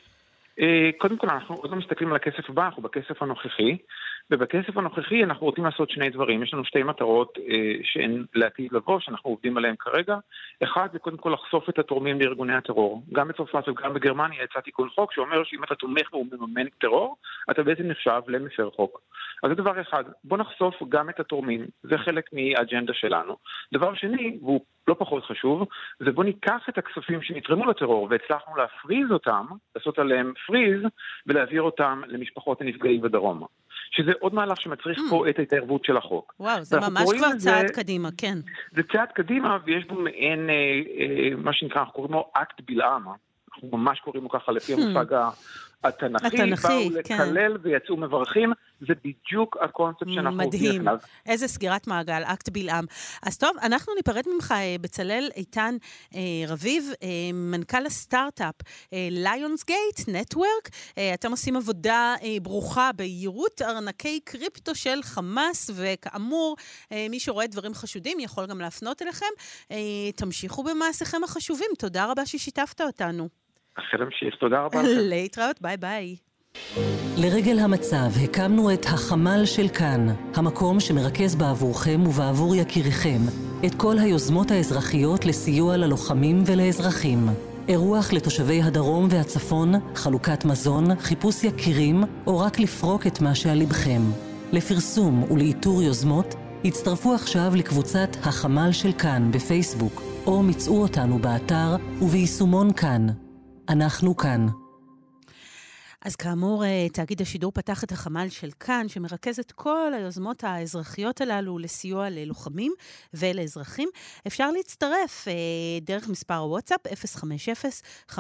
אה, קודם כל, אנחנו עוד לא מסתכלים על הכסף הבא, אנחנו בכסף הנוכחי. ובכסף הנוכחי אנחנו רוצים לעשות שני דברים. יש לנו שתי מטרות אה, שהן לעתיד לבוא, שאנחנו עובדים עליהן כרגע. אחד זה קודם כל לחשוף את התורמים לארגוני הטרור. גם בצרפת וגם בגרמניה יצא תיקון חוק שאומר שאם אתה תומך ומממן טרור, אתה בעצם נחשב למפר חוק. אז זה דבר אחד. בוא נחשוף גם את התורמים, זה חלק מהאג'נדה שלנו. דבר שני, והוא לא פחות חשוב, זה בוא ניקח את הכספים שנתרמו לטרור והצלחנו להפריז אותם, לעשות עליהם freeze, ולהעביר אותם למשפחות הנפגעים בדרום. שזה עוד מהלך שמצריך mm. פה את ההתערבות של החוק. וואו, זה ממש כבר צעד זה, קדימה, כן. זה צעד קדימה, ויש בו מעין, אה, אה, מה שנקרא, אנחנו קוראים לו אקט בלעם. אנחנו ממש קוראים לו ככה לפי hmm. המושג התנ"כי, התנ"כי, באו כן. לקלל ויצאו מברכים, זה בדיוק הקונספט שאנחנו מדהים. מדהים. איזה סגירת מעגל, אקט בלעם. אז טוב, אנחנו ניפרד ממך, אה, בצלאל איתן אה, רביב, אה, מנכ"ל הסטארט-אפ ליונס גייט נטוורק. אתם עושים עבודה אה, ברוכה ביירוט ארנקי קריפטו של חמאס, וכאמור, אה, מי שרואה דברים חשודים יכול גם להפנות אליכם. אה, תמשיכו במעשיכם החשובים. תודה רבה ששיתפת אותנו. אחרי להמשיך, תודה רבה. *laughs* להתראות, ביי ביי. לרגל המצב הקמנו את החמ"ל של כאן, המקום שמרכז בעבורכם ובעבור יקיריכם את כל היוזמות האזרחיות לסיוע ללוחמים ולאזרחים. אירוח לתושבי הדרום והצפון, חלוקת מזון, חיפוש יקירים, או רק לפרוק את מה שעל לבכם. לפרסום ולאיתור יוזמות, הצטרפו עכשיו לקבוצת החמ"ל של כאן בפייסבוק, או מצאו אותנו באתר וביישומון כאן. אנחנו כאן. אז כאמור, אה, תאגיד השידור פתח את החמ"ל של כאן, שמרכז את כל היוזמות האזרחיות הללו לסיוע ללוחמים ולאזרחים. אפשר להצטרף אה, דרך מספר הוואטסאפ 050-5333-173,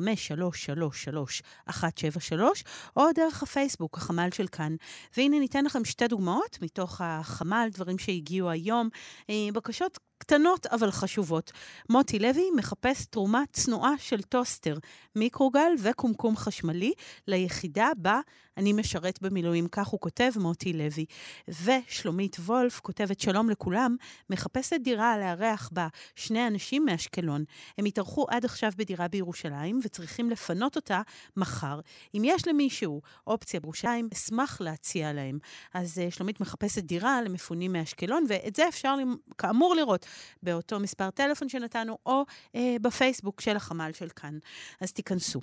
או דרך הפייסבוק, החמ"ל של כאן. והנה ניתן לכם שתי דוגמאות מתוך החמ"ל, דברים שהגיעו היום, אה, בקשות קטנות אבל חשובות. מוטי לוי מחפש תרומה צנועה של טוסטר, מיקרוגל וקומקום חשמלי ליחידה בה אני משרת במילואים, כך הוא כותב, מוטי לוי. ושלומית וולף כותבת, שלום לכולם, מחפשת דירה לארח בה שני אנשים מאשקלון. הם התארחו עד עכשיו בדירה בירושלים וצריכים לפנות אותה מחר. אם יש למישהו אופציה בירושלים, אשמח להציע להם. אז uh, שלומית מחפשת דירה למפונים מאשקלון, ואת זה אפשר כאמור לראות באותו מספר טלפון שנתנו, או אה, בפייסבוק של החמ"ל של כאן. אז תיכנסו.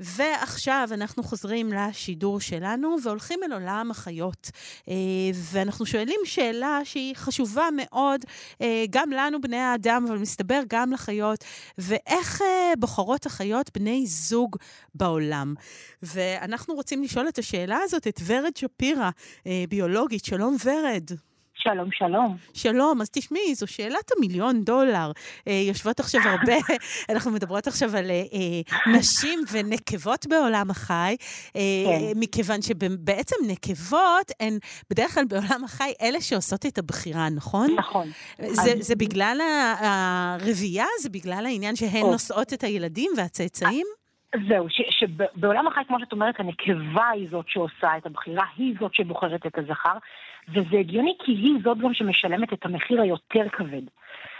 ועכשיו אנחנו חוזרים לשידור שלנו והולכים אל עולם החיות. אה, ואנחנו שואלים שאלה שהיא חשובה מאוד, אה, גם לנו, בני האדם, אבל מסתבר גם לחיות, ואיך אה, בוחרות החיות בני זוג בעולם. ואנחנו רוצים לשאול את השאלה הזאת את ורד שפירא, ביולוגית. שלום, ורד. שלום, שלום. שלום, אז תשמעי, זו שאלת המיליון דולר. אה, יושבות עכשיו הרבה, *laughs* אנחנו מדברות עכשיו על אה, אה, נשים ונקבות בעולם החי, כן. מכיוון שבעצם נקבות הן בדרך כלל בעולם החי אלה שעושות את הבחירה, נכון? נכון. זה, זה בגלל הרבייה? זה בגלל העניין שהן או. נושאות את הילדים והצאצאים? זהו, ש- שבעולם החי, כמו שאת אומרת, הנקבה היא זאת שעושה את הבחירה, היא זאת שבוחרת את הזכר, וזה הגיוני כי היא זאת גם שמשלמת את המחיר היותר כבד.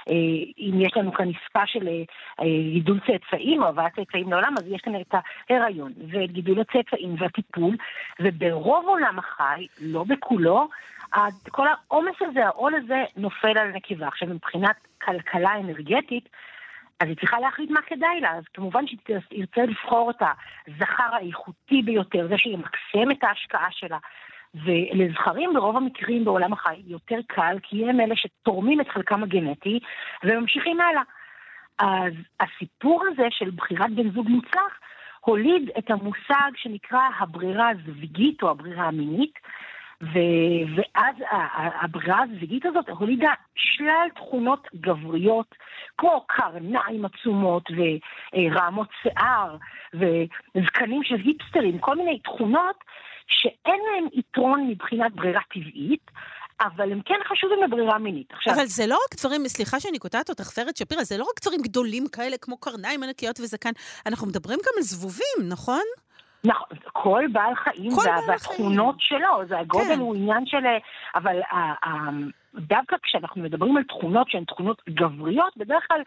אה, אם יש לנו כאן עסקה של אה, אה, גידול צאצאים או הבאת צאצאים לעולם, אז יש כאן את ההיריון ואת גידול הצאצאים והטיפול, וברוב עולם החי, לא בכולו, כל העומס הזה, העול הזה, נופל על הנקבה. עכשיו, מבחינת כלכלה אנרגטית, אז היא צריכה להחליט מה כדאי לה, אז כמובן שהיא תרצה לבחור את הזכר האיכותי ביותר, זה שימקסם את ההשקעה שלה. ולזכרים ברוב המקרים בעולם החי יותר קל, כי הם אלה שתורמים את חלקם הגנטי וממשיכים הלאה. אז הסיפור הזה של בחירת בן זוג מוצלח הוליד את המושג שנקרא הברירה הזוויגית או הברירה המינית, ו- ואז הברירה הזוויגית הזאת הולידה שלל תכונות גבריות, כמו קרניים עצומות ורעמות שיער וזקנים של היפסטרים, כל מיני תכונות שאין להם יתרון מבחינת ברירה טבעית, אבל הם כן חשובים לברירה מינית. עכשיו, אבל זה לא רק דברים, סליחה שאני קוטעת אותך, ורד שפירא, זה לא רק דברים גדולים כאלה כמו קרניים ענקיות וזקן, אנחנו מדברים גם על זבובים, נכון? נכון, כל בעל חיים כל והתכונות שלו, זה הגודל כן. הוא עניין של... אבל ה- ה- דווקא כשאנחנו מדברים על תכונות שהן תכונות גבריות, בדרך כלל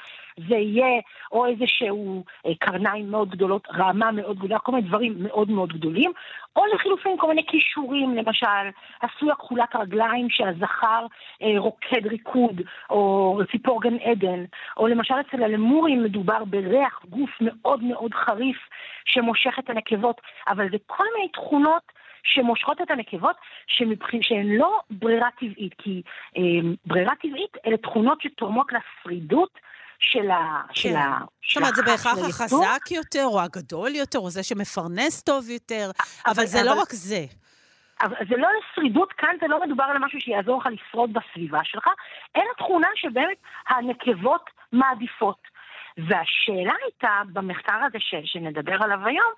זה יהיה או איזשהו אה, קרניים מאוד גדולות, רעמה מאוד גדולה, כל מיני דברים מאוד מאוד גדולים, או לחילופין כל מיני כישורים, למשל, עשוי הכחולת רגליים שהזכר אה, רוקד ריקוד, או ציפור גן עדן, או למשל אצל הלמורים מדובר בריח גוף מאוד מאוד חריף שמושך את הנקבות, אבל זה כל מיני תכונות שמושכות את הנקבות שמבחין, שהן לא ברירה טבעית, כי אה, ברירה טבעית אלה תכונות שתורמות לשרידות של ה... של ה... זאת אומרת, זה בהכרח. החזק יותר, או הגדול יותר, או זה שמפרנס טוב יותר, אבל זה לא אבל- רק זה. אבל זה לא לשרידות, כאן זה לא מדובר על משהו שיעזור לך לשרוד בסביבה שלך, אלא תכונה שבאמת הנקבות מעדיפות. והשאלה הייתה, במחקר הזה ש, שנדבר עליו היום,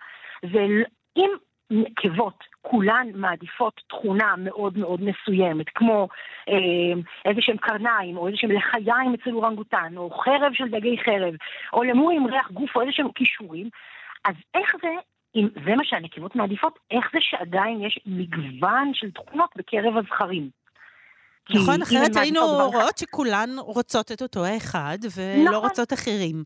זה אם נקבות כולן מעדיפות תכונה מאוד מאוד מסוימת, כמו אה, איזה שהם קרניים, או איזה שהם לחיים אצל אורנגוטן, או חרב של דגי חרב, או למור עם ריח גוף, או איזה שהם כישורים, אז איך זה אם זה מה שהנקבות מעדיפות, איך זה שעדיין יש מגוון של תכונות בקרב הזכרים? נכון, אחרת היינו רואות שכולן רוצות את אותו האחד, ולא נכון. רוצות אחרים.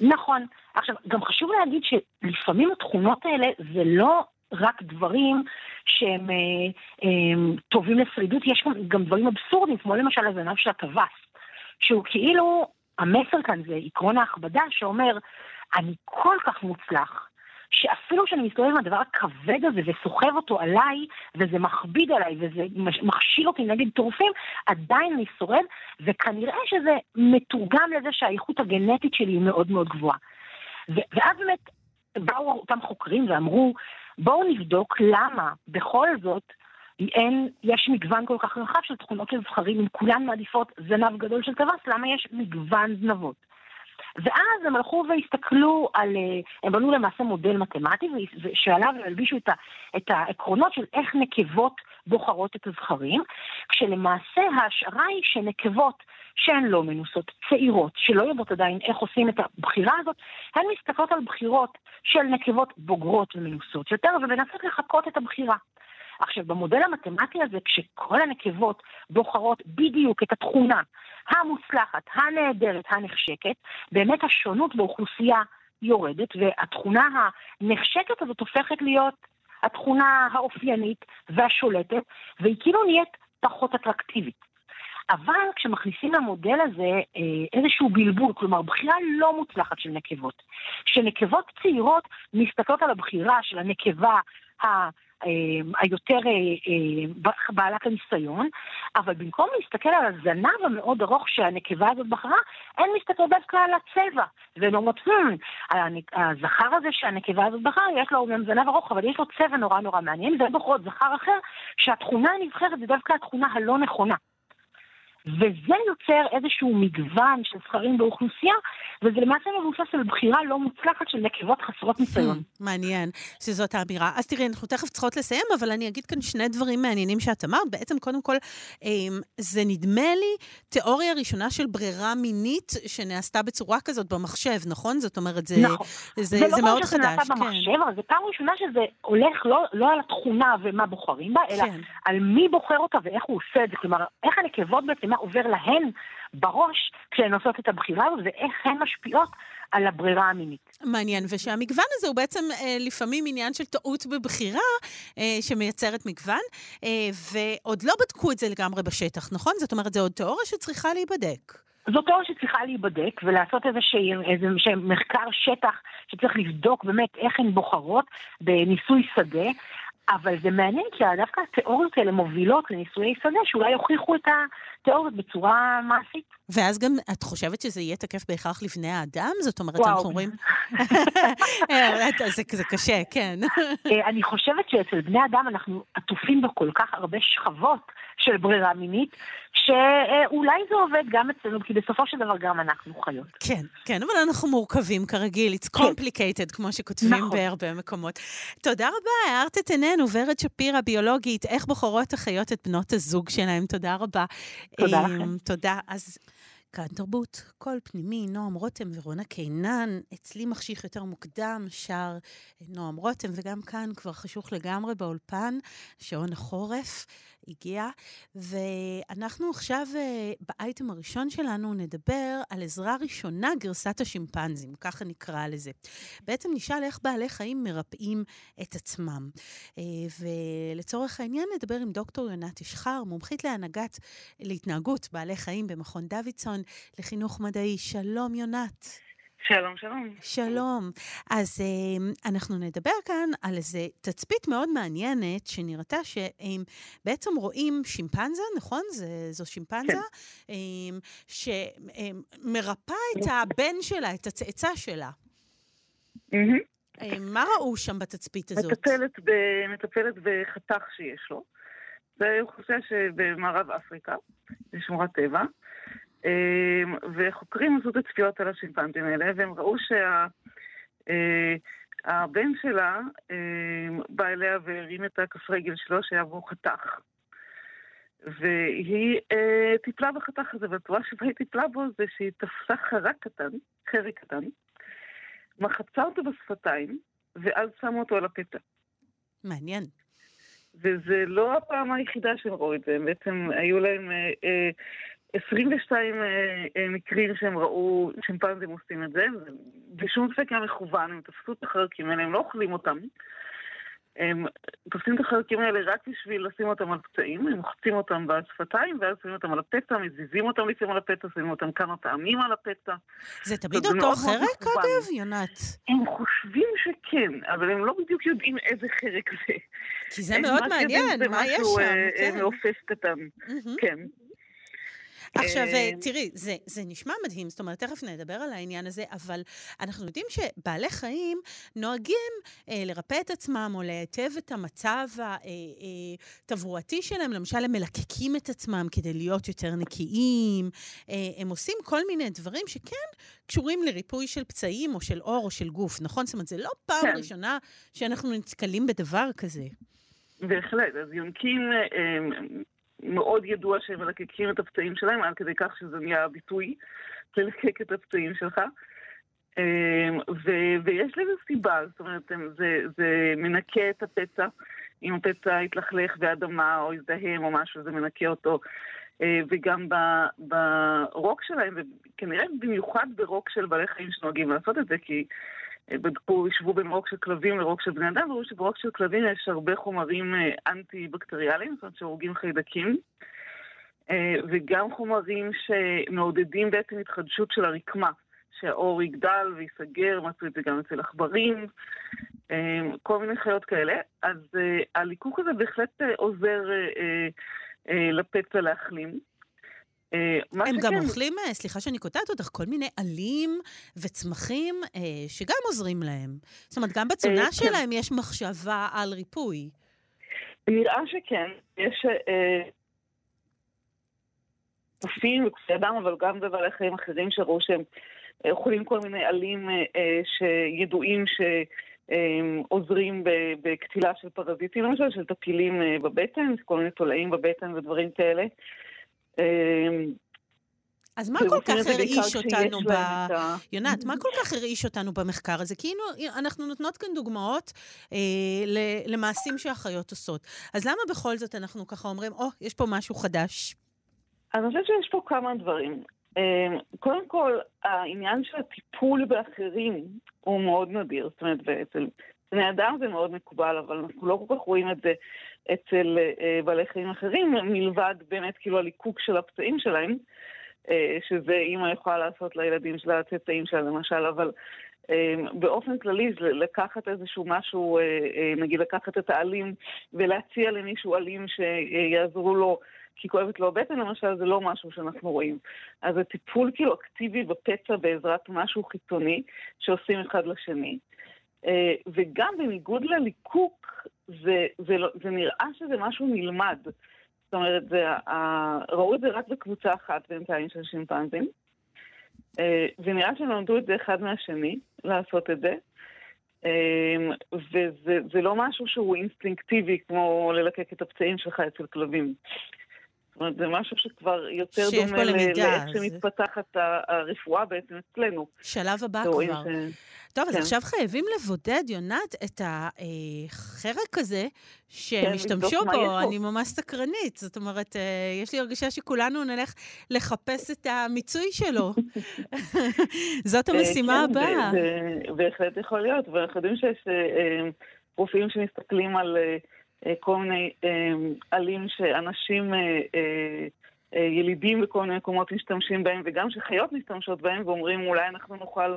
נכון. עכשיו, גם חשוב להגיד שלפעמים התכונות האלה זה לא רק דברים שהם אה, אה, טובים לשרידות, יש גם, גם דברים אבסורדים, כמו למשל הזנב של הטווס, שהוא כאילו, המסר כאן זה עקרון ההכבדה שאומר, אני כל כך מוצלח, שאפילו שאני מסתובב עם הדבר הכבד הזה וסוחב אותו עליי, וזה מכביד עליי וזה מכשיל אותי נגד טורפים, עדיין אני שורד, וכנראה שזה מתורגם לזה שהאיכות הגנטית שלי היא מאוד מאוד גבוהה. ואז באמת באו אותם חוקרים ואמרו, בואו נבדוק למה בכל זאת אין, יש מגוון כל כך רחב של תכונות של זכרים, אם כולן מעדיפות זנב גדול של טווס, למה יש מגוון זנבות? ואז הם הלכו והסתכלו על, אה, הם בנו למעשה מודל מתמטי, שעליו הם הלבישו את, ה, את העקרונות של איך נקבות בוחרות את הזכרים, כשלמעשה ההשערה היא שנקבות שהן לא מנוסות, צעירות, שלא יודעות עדיין איך עושים את הבחירה הזאת, הן מסתכלות על בחירות של נקבות בוגרות ומנוסות יותר, ומנסות לחקות את הבחירה. עכשיו, במודל המתמטי הזה, כשכל הנקבות בוחרות בדיוק את התכונה המוצלחת, הנהדרת, הנחשקת, באמת השונות באוכלוסייה יורדת, והתכונה הנחשקת הזאת הופכת להיות התכונה האופיינית והשולטת, והיא כאילו נהיית פחות אטרקטיבית. אבל כשמכניסים למודל הזה אה, איזשהו בלבול, כלומר בחירה לא מוצלחת של נקבות, שנקבות צעירות מסתכלות על הבחירה של הנקבה ה... אה, היותר אה, בעלת הניסיון, אבל במקום להסתכל על הזנב המאוד ארוך שהנקבה הזאת בחרה, הן מסתכלות דווקא על הצבע. והן אומרות, hmm, הזכר הזה שהנקבה הזאת בחרה, יש לו אומנם זנב ארוך, אבל יש לו צבע נורא נורא מעניין, והן בוחרות זכר אחר, שהתכונה הנבחרת זה דווקא התכונה הלא נכונה. וזה יוצר איזשהו מגוון של זכרים באוכלוסייה, וזה למעשה מבוסס על בחירה לא מוצלחת של נקבות חסרות ניסיון. Hmm, מעניין שזאת האמירה. אז תראי, אנחנו תכף צריכות לסיים, אבל אני אגיד כאן שני דברים מעניינים שאת אמרת. בעצם, קודם כל, אמ, זה נדמה לי תיאוריה ראשונה של ברירה מינית שנעשתה בצורה כזאת במחשב, נכון? זאת אומרת, זה, נכון. זה, זה, זה, זה מאוד חדש. זה לא פעם שזה נעשה במחשב, אבל זו פעם ראשונה שזה הולך לא, לא על התכונה ומה בוחרים בה, אלא כן. על מי בוחר אותה ואיך הוא עושה את זה. כלומר, איך הנקבות בעצם מה עובר להן בראש כשהן עושות את הבחירה הזאת, ואיך הן משפיעות על הברירה המינית. מעניין, ושהמגוון הזה הוא בעצם אה, לפעמים עניין של טעות בבחירה אה, שמייצרת מגוון, אה, ועוד לא בדקו את זה לגמרי בשטח, נכון? זאת אומרת, זו עוד תיאוריה שצריכה להיבדק. זו תיאוריה שצריכה להיבדק ולעשות איזה מחקר שטח שצריך לבדוק באמת איך הן בוחרות בניסוי שדה. אבל זה מעניין כי דווקא התיאוריות האלה מובילות לניסויי שדה שאולי יוכיחו את התיאוריות בצורה מעשית. ואז גם את חושבת שזה יהיה תקף בהכרח לבני האדם? זאת אומרת, וואו. אנחנו רואים... *laughs* אה, זה, זה קשה, כן. אה, אני חושבת שאצל בני אדם אנחנו עטופים בכל כך הרבה שכבות של ברירה מינית, שאולי זה עובד גם אצלנו, כי בסופו של דבר גם אנחנו חיות. כן, כן, אבל אנחנו מורכבים כרגיל, it's כן. complicated, כן. כמו שכותבים נכון. בהרבה מקומות. תודה רבה, הארת את עינינו, ורד שפירא, ביולוגית, איך בוחרות החיות את בנות הזוג שלהם, תודה רבה. תודה לכם. אמ, תודה. אז כאן תרבות, קול פנימי, נועם רותם ורונה קינן. אצלי מחשיך יותר מוקדם, שר נועם רותם, וגם כאן כבר חשוך לגמרי באולפן, שעון החורף. הגיע, ואנחנו עכשיו אה, באייטם הראשון שלנו נדבר על עזרה ראשונה, גרסת השימפנזים, ככה נקרא לזה. בעצם נשאל איך בעלי חיים מרפאים את עצמם. אה, ולצורך העניין נדבר עם דוקטור יונת ישחר, מומחית להנהגת, להתנהגות בעלי חיים במכון דוידסון לחינוך מדעי. שלום יונת. שלום, שלום. שלום. אז um, אנחנו נדבר כאן על איזה תצפית מאוד מעניינת, שנראתה שהם בעצם רואים שימפנזה, נכון? זה, זו שימפנזה, כן. um, שמרפאה את הבן שלה, את הצאצא שלה. Mm-hmm. Um, מה ראו שם בתצפית הזאת? מטפלת, ב, מטפלת בחתך שיש לו. זה אוכלוסייה שבמערב אפריקה, בשמורת טבע. אמ, וחוקרים עשו תצפיות על השימפנטים האלה, והם ראו שהבן שה... שלה אמ, בא אליה והרים את הכף רגל שלו שהיה בו חתך. והיא אה, טיפלה בחתך הזה, והתורה שבה היא טיפלה בו זה שהיא תפסה חרק קטן, חרק קטן, מחצה אותו בשפתיים, ואז שמה אותו על הפתע. מעניין. וזה לא הפעם היחידה שהם ראו את זה, הם בעצם היו להם אה, אה, 22 אה, אה, מקרים שהם ראו שימפנזים עושים את זה, בשום ספק היה מכוון, הם תפסו את החלקים האלה, הם לא אוכלים אותם. הם תופסים את החלקים האלה רק בשביל לשים אותם על פצעים, הם מוחצים אותם בשפתיים, ואז שמים אותם על הפצע, מזיזים אותם לפעמים על הפצע, שמים אותם כמה פעמים על הפצע. זה תמיד אותו חרק, אגב, יונת? הם חושבים שכן, אבל הם לא בדיוק יודעים איזה חרק זה. כי זה מאוד מעניין, מה יש שם? אה, כן. מעופף קטן, כן. עכשיו, אה, תראי, זה, זה נשמע מדהים, זאת אומרת, תכף נדבר על העניין הזה, אבל אנחנו יודעים שבעלי חיים נוהגים אה, לרפא את עצמם או להיטב את המצב התברואתי אה, אה, שלהם. למשל, הם מלקקים את עצמם כדי להיות יותר נקיים. אה, הם עושים כל מיני דברים שכן קשורים לריפוי של פצעים או של עור או של גוף, נכון? זאת אומרת, זה לא פעם כן. ראשונה שאנחנו נתקלים בדבר כזה. בהחלט, אז יונקים אה, מאוד ידוע שהם מלקקים את הפצעים שלהם, עד כדי כך שזה נהיה ביטוי ללקק את הפצעים שלך. אמ, ו- ויש לזה סיבה, זאת אומרת, זה, זה מנקה את הפצע. אם הפצע יתלכלך באדמה או יזדהם או משהו, זה מנקה אותו. אה, וגם ברוק שלהם, וכנראה במיוחד ברוק של בעלי חיים שנוהגים לעשות את זה, כי בדקו, השוו בין רוק של כלבים לרוק של בני אדם, וראו שברוק של כלבים יש הרבה חומרים אה, אנטי-בקטריאליים, זאת אומרת שהורגים חיידקים. וגם חומרים שמעודדים בעצם התחדשות של הרקמה. שהאור יגדל וייסגר, מצאו את זה גם אצל עכברים, כל מיני חיות כאלה. אז הליקוק הזה בהחלט עוזר לפצע להחלים. הם גם אוכלים, סליחה שאני קוטעת אותך, כל מיני עלים וצמחים שגם עוזרים להם. זאת אומרת, גם בתזונה כן. שלהם יש מחשבה על ריפוי. נראה שכן. יש קופים וקופי אדם, אבל גם בבעלי חיים אחרים שראו שהם אוכלים כל מיני עלים שידועים ש... עוזרים בקטילה של פרזיטים, למשל, של טפילים בבטן, כל מיני תולעים בבטן ודברים כאלה. אז מה כל כך הרעיש אותנו ב... יונת, מה כל כך הרעיש אותנו במחקר הזה? כי אנחנו נותנות כאן דוגמאות אה, למעשים שהחיות עושות. אז למה בכל זאת אנחנו ככה אומרים, או, oh, יש פה משהו חדש? אני חושבת שיש פה כמה דברים. אה, קודם כל, העניין של הטיפול באחרים הוא מאוד נדיר. זאת אומרת, אצל בני אדם זה מאוד מקובל, אבל אנחנו לא כל כך רואים את זה אצל אה, בעלי חיים אחרים, מלבד באמת כאילו הליקוק של הפצעים שלהם, אה, שזה אימא יכולה לעשות לילדים שלה, הצאצאים שלה למשל, אבל אה, באופן כללי לקחת איזשהו משהו, נגיד לקחת את העלים ולהציע למישהו עלים שיעזרו לו כי כואבת לו הבטן למשל, זה לא משהו שאנחנו רואים. אז זה טיפול כאילו אקטיבי בפצע בעזרת משהו חיצוני שעושים אחד לשני. אה, וגם בניגוד לליקוק, זה, זה, לא, זה נראה שזה משהו נלמד. זאת אומרת, זה, ראו את זה רק בקבוצה אחת בינתיים של שימפנזים, אה, ונראה שהם למדו את זה אחד מהשני, לעשות את זה. אה, וזה לא משהו שהוא אינסטינקטיבי כמו ללקק את הפצעים שלך אצל כלבים. זאת אומרת, זה משהו שכבר יותר דומה לאיך שמתפתחת הרפואה בעצם אצלנו. שלב הבא כבר. טוב, כן. אז עכשיו חייבים לבודד, יונת, את החרק הזה שמשתמשו כן, בו. אני ממש סקרנית. זאת אומרת, אה, יש לי הרגשה שכולנו נלך לחפש את המיצוי שלו. *laughs* *laughs* זאת אה, המשימה כן, הבאה. בהחלט יכול להיות, ואנחנו יודעים שיש אה, רופאים שמסתכלים על כל מיני עלים שאנשים... ילידים בכל מיני מקומות משתמשים בהם, וגם שחיות משתמשות בהם, ואומרים אולי אנחנו נוכל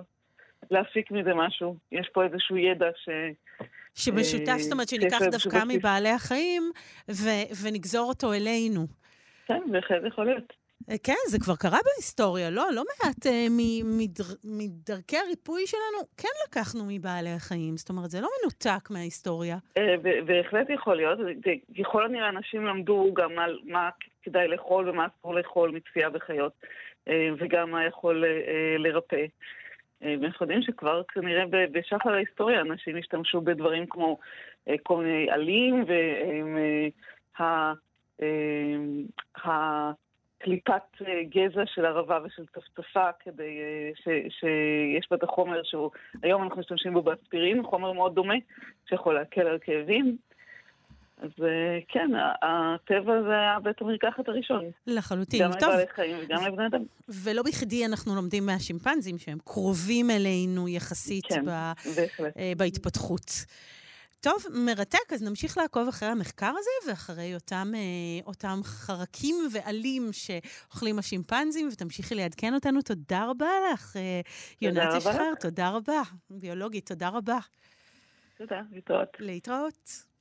להפיק מזה משהו. יש פה איזשהו ידע ש... שמשותף, זאת אומרת, שניקח דווקא מבעלי החיים ו- ונגזור אותו אלינו. כן, בהחלט יכול להיות. אה, כן, זה כבר קרה בהיסטוריה, לא? לא מעט uh, מדר, מדרכי הריפוי שלנו כן לקחנו מבעלי החיים. זאת אומרת, זה לא מנותק מההיסטוריה. Uh, בהחלט יכול להיות. ככל הנראה אנשים למדו גם על מה כדאי לאכול ומה אסור לאכול מצפייה בחיות, uh, וגם מה יכול uh, לרפא. אה, ואנחנו יודעים שכבר כנראה בשחר ההיסטוריה אנשים השתמשו בדברים כמו אה, כל מיני עלים והקליפת אה, גזע של ערבה ושל צפצפה כדי ש, שיש בה את החומר שהוא, היום אנחנו משתמשים בו באספירין, חומר מאוד דומה שיכול להקל על כאבים. אז אה, כן, הטבע זה היה בית המרקחת הראשון. לחלוטין. גם לבעלי חיים וגם לבני אדם. ולא בכדי אנחנו לומדים מהשימפנזים, שהם קרובים אלינו יחסית כן, ב, אה, בהתפתחות. טוב, מרתק, אז נמשיך לעקוב אחרי המחקר הזה ואחרי אותם, אה, אותם חרקים ועלים שאוכלים השימפנזים, ותמשיכי לעדכן אותנו. תודה רבה לך, יונת אשחר, תודה רבה. ביולוגית, תודה רבה. תודה, להתראות. להתראות.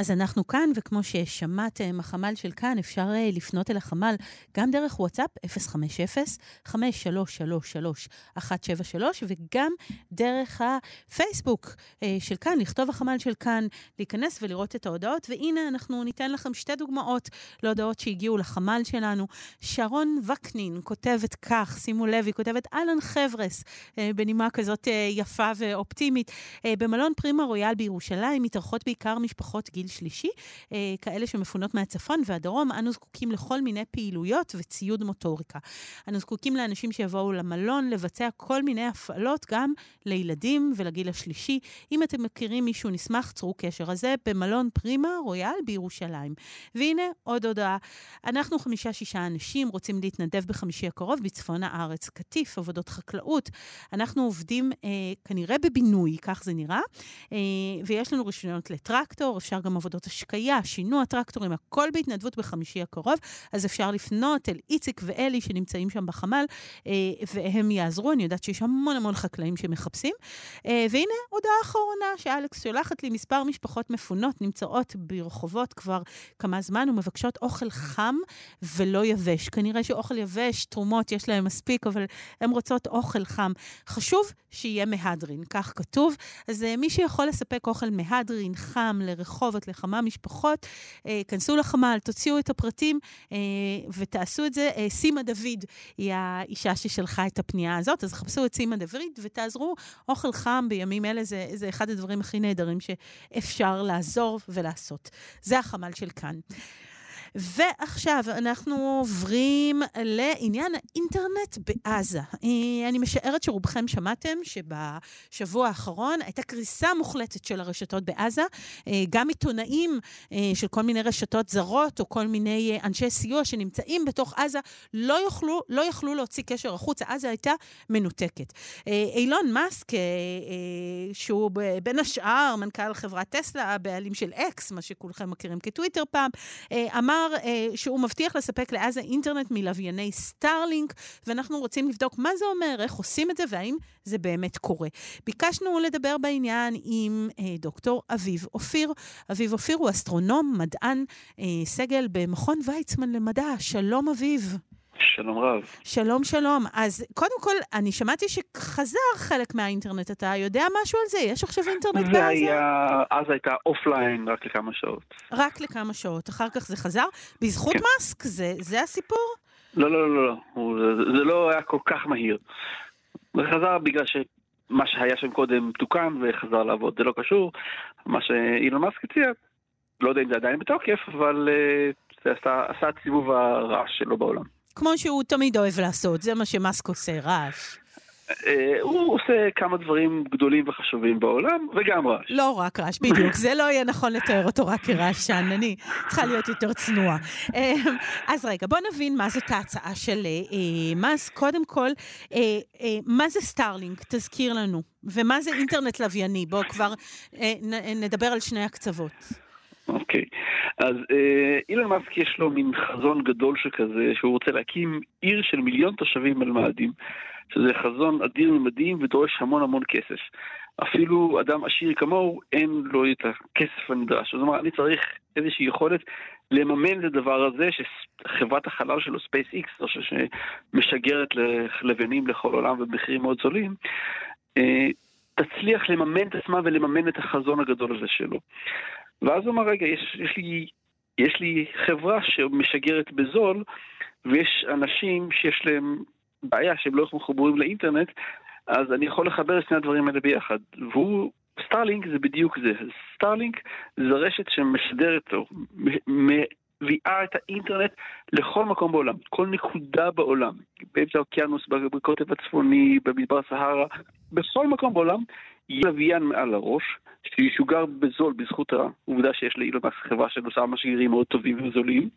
אז אנחנו כאן, וכמו ששמעתם, החמ"ל של כאן, אפשר אה, לפנות אל החמ"ל גם דרך וואטסאפ 050-5333-173, וגם דרך הפייסבוק אה, של כאן, לכתוב החמ"ל של כאן, להיכנס ולראות את ההודעות. והנה, אנחנו ניתן לכם שתי דוגמאות להודעות שהגיעו לחמ"ל שלנו. שרון וקנין כותבת כך, שימו לב, היא כותבת, אהלן חבר'ס, אה, בנימה כזאת יפה ואופטימית. במלון פרימה רויאל בירושלים מתארחות בעיקר משפחות גיל שלישי, אה, כאלה שמפונות מהצפון והדרום, אנו זקוקים לכל מיני פעילויות וציוד מוטוריקה. אנו זקוקים לאנשים שיבואו למלון לבצע כל מיני הפעלות, גם לילדים ולגיל השלישי. אם אתם מכירים מישהו, נשמח, צרו קשר. הזה במלון פרימה רויאל בירושלים. והנה עוד הודעה. אנחנו חמישה-שישה אנשים רוצים להתנדב בחמישי הקרוב בצפון הארץ. קטיף, עבודות חקלאות. אנחנו עובדים אה, כנראה בבינוי, כך זה נראה, אה, ויש לנו רישיונות לטרקטור, אפשר גם עבודות השקיה, שינוע טרקטורים, הכל בהתנדבות בחמישי הקרוב, אז אפשר לפנות אל איציק ואלי שנמצאים שם בחמ"ל, אה, והם יעזרו. אני יודעת שיש המון המון חקלאים שמחפשים. אה, והנה הודעה אחרונה שאלכס שולחת לי, מספר משפחות מפונות נמצאות ברחובות כבר כמה זמן ומבקשות אוכל חם ולא יבש. כנראה שאוכל יבש, תרומות, יש להם מספיק, אבל הן רוצות אוכל חם. חשוב שיהיה מהדרין, כך כתוב. אז uh, מי שיכול לספק אוכל מהדרין, חם, לרחובות, לכמה משפחות, uh, כנסו לחמ"ל, תוציאו את הפרטים uh, ותעשו את זה. Uh, סימה דוד היא האישה ששלחה את הפנייה הזאת, אז חפשו את סימה דוד ותעזרו. אוכל חם בימים אלה זה, זה אחד הדברים הכי נהדרים שאפשר לעזור ולעשות. זה החמ"ל של כאן. ועכשיו אנחנו עוברים לעניין האינטרנט בעזה. אה, אני משערת שרובכם שמעתם שבשבוע האחרון הייתה קריסה מוחלטת של הרשתות בעזה. אה, גם עיתונאים אה, של כל מיני רשתות זרות או כל מיני אנשי סיוע שנמצאים בתוך עזה לא יוכלו, לא יכלו להוציא קשר החוצה. עזה הייתה מנותקת. אילון מאסק, שהוא בין השאר מנכ"ל חברת טסלה, הבעלים של אקס, מה שכולכם מכירים כטוויטר פעם, אמר אמר אה, שהוא מבטיח לספק לעזה אינטרנט מלווייני סטארלינק, ואנחנו רוצים לבדוק מה זה אומר, איך עושים את זה והאם זה באמת קורה. ביקשנו לדבר בעניין עם אה, דוקטור אביב אופיר. אביב אופיר הוא אסטרונום, מדען, אה, סגל במכון ויצמן למדע. שלום אביב. שלום רב. שלום, שלום. אז קודם כל, אני שמעתי שחזר חלק מהאינטרנט. אתה יודע משהו על זה? יש עכשיו אינטרנט בעזה? זה היה, אז הייתה offline רק לכמה שעות. רק לכמה שעות. אחר כך זה חזר? בזכות כן. מאסק? זה, זה הסיפור? לא, לא, לא, לא. זה, זה לא היה כל כך מהיר. זה חזר בגלל ש... מה שהיה שם קודם תוקן וחזר לעבוד, זה לא קשור. מה שאילון מאסק הציע, לא יודע אם זה עדיין בתוקף, אבל uh, זה עשה, עשה את סיבוב הרעש שלו בעולם. כמו שהוא תמיד אוהב לעשות, זה מה שמאסק עושה, רעש. אה, הוא עושה כמה דברים גדולים וחשובים בעולם, וגם רעש. לא רק רעש, בדיוק. זה לא יהיה נכון לתאר אותו רק כרעשן. אני צריכה להיות יותר צנועה. אה, אז רגע, בוא נבין מה זאת ההצעה של אה, מאסק. קודם כל, מה זה סטארלינק? תזכיר לנו. ומה זה אינטרנט לווייני? בואו כבר נדבר על שני הקצוות. אוקיי. אז אה, אילן מאסק יש לו מין חזון גדול שכזה, שהוא רוצה להקים עיר של מיליון תושבים על מאדים, שזה חזון אדיר ממדים ודורש המון המון כסף. אפילו אדם עשיר כמוהו, אין לו את הכסף הנדרש. זאת אומרת, אני צריך איזושהי יכולת לממן את הדבר הזה, שחברת החלל שלו, SpaceX, שמשגרת ללוויינים לכל עולם במחירים מאוד זולים, אה, תצליח לממן את עצמה ולממן את החזון הגדול הזה שלו. ואז הוא אמר, רגע, יש, יש, לי, יש לי חברה שמשגרת בזול, ויש אנשים שיש להם בעיה שהם לא מחוברים לאינטרנט, אז אני יכול לחבר את שני הדברים האלה ביחד. והוא, סטארלינק זה בדיוק זה. סטארלינק זה רשת שמשדרת, או מביאה את האינטרנט לכל מקום בעולם, כל נקודה בעולם, באמצע האוקיינוס, בקוטב הצפוני, במדבר סהרה, בכל מקום בעולם לוויין מעל הראש, שישוגר בזול בזכות העובדה שיש לאילון מאסק חברה שנושאה משגרים מאוד טובים וזולים,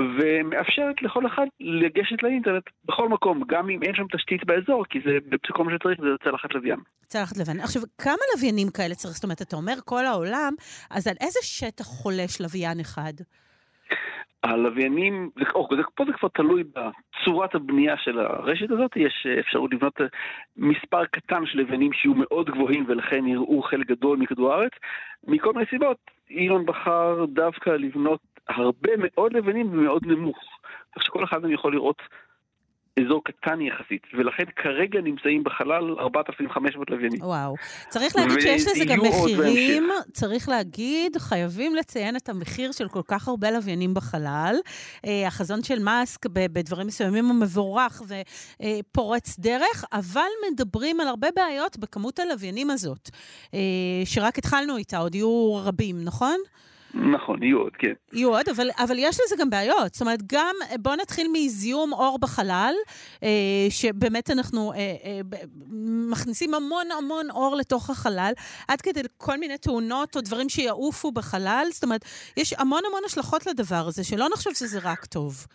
ומאפשרת לכל אחד לגשת לאינטרנט בכל מקום, גם אם אין שם תשתית באזור, כי זה כל מה שצריך זה צלחת לוויין. צלחת לוויין. עכשיו, כמה לוויינים כאלה צריך? זאת אומרת, אתה אומר כל העולם, אז על איזה שטח חולש לוויין אחד? הלוויינים, או, זה, פה זה כבר תלוי בצורת הבנייה של הרשת הזאת, יש אפשרות לבנות מספר קטן של לוויינים שיהיו מאוד גבוהים ולכן יראו חלק גדול מכדור הארץ. מכל מיני סיבות, אילון בחר דווקא לבנות הרבה מאוד לוויינים ומאוד נמוך. כך שכל אחד מהם יכול לראות אזור קטן יחסית, ולכן כרגע נמצאים בחלל 4,500 לוויינים. וואו. צריך להגיד שיש לזה גם מחירים, צריך להגיד, חייבים לציין את המחיר של כל כך הרבה לוויינים בחלל. אה, החזון של מאסק בדברים מסוימים הוא מבורך ופורץ דרך, אבל מדברים על הרבה בעיות בכמות הלוויינים הזאת, אה, שרק התחלנו איתה, עוד יהיו רבים, נכון? נכון, יהיו עוד, כן. יהיו עוד, אבל, אבל יש לזה גם בעיות. זאת אומרת, גם, בואו נתחיל מזיהום אור בחלל, אה, שבאמת אנחנו אה, אה, מכניסים המון המון אור לתוך החלל, עד כדי כל מיני תאונות או דברים שיעופו בחלל. זאת אומרת, יש המון המון השלכות לדבר הזה, שלא נחשוב שזה רק טוב.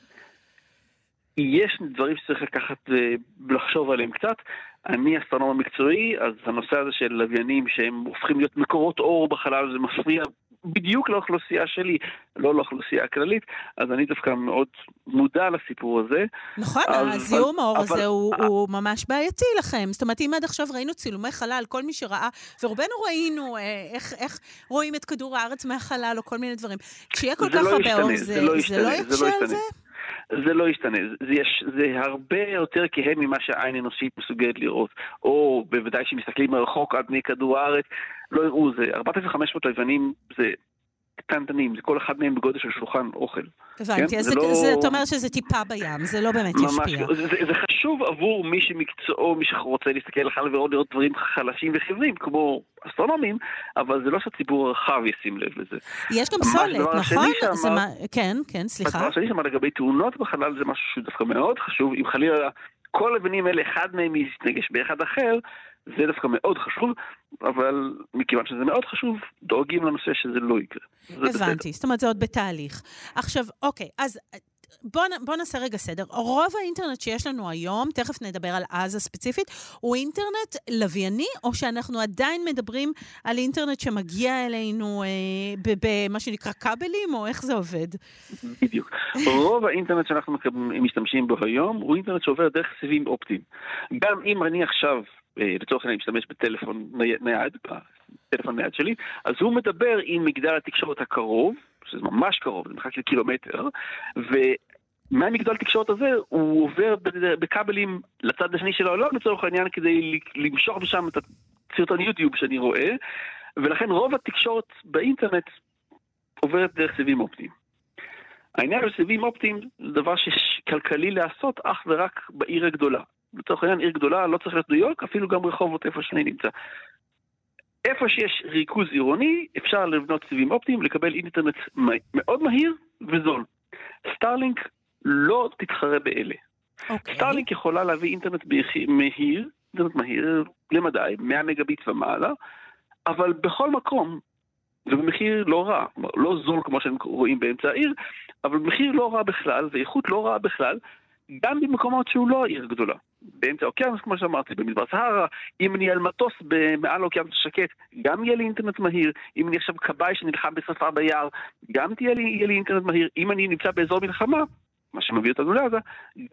יש דברים שצריך לקחת ולחשוב עליהם קצת. אני אסטרונום המקצועי, אז הנושא הזה של לוויינים שהם הופכים להיות מקורות אור בחלל, זה מפריע בדיוק לאוכלוסייה שלי, לא לאוכלוסייה הכללית, אז אני דווקא מאוד מודע לסיפור הזה. נכון, הזיהום האור הזה הוא, הוא ממש בעייתי לכם. זאת אומרת, אם עד עכשיו ראינו צילומי חלל, כל מי שראה, ורובנו ראינו אה, איך, איך רואים את כדור הארץ מהחלל או כל מיני דברים. כשיהיה כל כך לא הרבה אור, זה, זה לא זה לא יקשה על זה? זה לא ישתנה, זה, יש, זה הרבה יותר כהה ממה שהעין אנושית מסוגלת לראות. או בוודאי שמסתכלים מרחוק עד פני כדור הארץ, לא יראו, זה 4,500 לבנים זה קטנטנים, זה כל אחד מהם בגודל של שולחן אוכל. הבנתי, כן? אז זה, לא... זה, אתה אומר שזה טיפה בים, זה לא באמת ממש, ישפיע. זה, זה, זה חשוב עבור מי שמקצועו, מי שרוצה להסתכל על החלל ולראות לראות דברים חלשים וחיוורים, כמו אסטרונומים, אבל זה לא שהציבור הרחב ישים לב לזה. יש גם סולת, נכון? שאמר, מה... כן, כן, סליחה. הדבר השני שאמר לגבי תאונות בחלל זה משהו שדווקא מאוד חשוב, אם חלילה כל הלבנים האלה, אחד מהם יתנגש באחד אחר, זה דווקא מאוד חשוב, אבל מכיוון שזה מאוד חשוב, דואגים לנושא שזה לא יקרה. הבנתי, זאת אומרת זה עוד בתהליך. עכשיו, אוקיי, אז בואו בוא נעשה רגע סדר. רוב האינטרנט שיש לנו היום, תכף נדבר על עזה ספציפית, הוא אינטרנט לווייני, או שאנחנו עדיין מדברים על אינטרנט שמגיע אלינו אה, במה שנקרא כבלים, או איך זה עובד? בדיוק. רוב האינטרנט שאנחנו משתמשים בו היום, הוא אינטרנט שעובר דרך סיבים אופטיים. גם אם אני עכשיו אה, לצורך העניין משתמש בטלפון נייד, בטלפון נייד שלי, אז הוא מדבר עם מגדל התקשורת הקרוב, שזה ממש קרוב, זה מרחק של קילומטר, ומהמגדל התקשורת הזה הוא עובר בכבלים לצד השני של העולם לצורך העניין כדי למשוך משם את הסרטון יוטיוב שאני רואה, ולכן רוב התקשורת באינטרנט עוברת דרך סיבים אופטיים. העניין של סיבים אופטיים זה דבר שכלכלי לעשות אך ורק בעיר הגדולה. לצורך העניין עיר גדולה לא צריך להיות ניו יורק, אפילו גם רחובות איפה שאני נמצא. איפה שיש ריכוז עירוני, אפשר לבנות סיבים אופטיים, לקבל אינטרנט מאוד מהיר וזול. סטארלינק לא תתחרה באלה. אוקיי. אוקיי. סטארלינק יכולה להביא אינטרנט מהיר, אינטרנט מהיר למדי, 100 מגביט ומעלה, אבל בכל מקום, ובמחיר לא רע, לא זול כמו שהם רואים באמצע העיר, אבל במחיר לא רע בכלל, ואיכות לא רעה בכלל, גם במקומות שהוא לא עיר גדולה. באמצע האוקיינוס, כמו שאמרתי, במדבר סהרה, אם אני על מטוס מעל האוקיינוס השקט, גם יהיה לי אינטרנט מהיר, אם אני עכשיו כבאי שנלחם בשרפה ביער, גם תהיה לי, יהיה לי אינטרנט מהיר, אם אני נמצא באזור מלחמה, מה שמביא אותנו לעזה,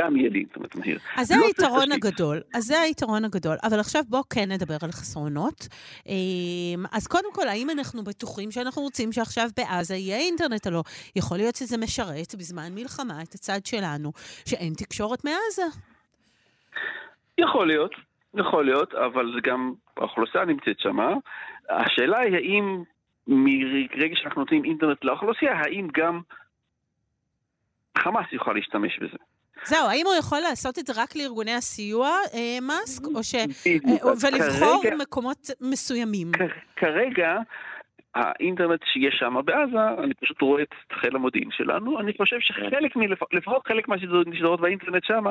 גם יהיה לי אינטרנט מהיר. אז זה לא היתרון הגדול, אז זה היתרון הגדול. אבל עכשיו בואו כן נדבר על חסרונות. אמ, אז קודם כל, האם אנחנו בטוחים שאנחנו רוצים שעכשיו בעזה יהיה אינטרנט או לא? יכול להיות שזה משרת בזמן מלחמה את הצד שלנו, שאין תקשורת מעזה. יכול להיות, יכול להיות, אבל זה גם, האוכלוסייה נמצאת שמה. השאלה היא האם מרגע שאנחנו נותנים אינטרנט לאוכלוסייה, האם גם חמאס יוכל להשתמש בזה. זהו, האם הוא יכול לעשות את זה רק לארגוני הסיוע, אה, מאסק, או ש... אה, ולבחור כרגע, מקומות מסוימים? כרגע, האינטרנט שיש שם בעזה, אני פשוט רואה את חיל המודיעין שלנו, אני חושב שחלק, לפחות חלק מהשדרות באינטרנט שם,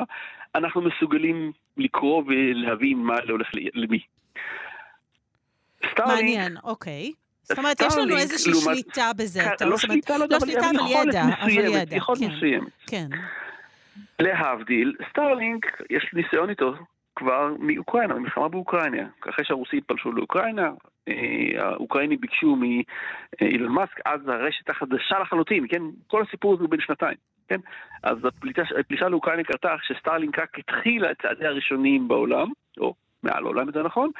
אנחנו מסוגלים לקרוא ולהבין מה הולך למי. מעניין, אוקיי. זאת אומרת, יש לנו איזושהי שליטה בזה. לא שליטה, לא, לא שליטה, אבל ידע. אבל ידע, יכולת כן. מסוימת. כן. להבדיל, סטארלינק, יש ניסיון איתו כבר מאוקראינה, ממלחמה באוקראינה. אחרי שהרוסים פלשו לאוקראינה, אה, האוקראינים ביקשו מאילון מאסק, אז הרשת החדשה לחלוטין, כן? כל הסיפור הזה הוא בין שנתיים, כן? אז הפלישה לאוקראינה קרתה כשסטארלינק רק התחילה את צעדיה הראשונים בעולם, או מעל העולם, יותר נכון,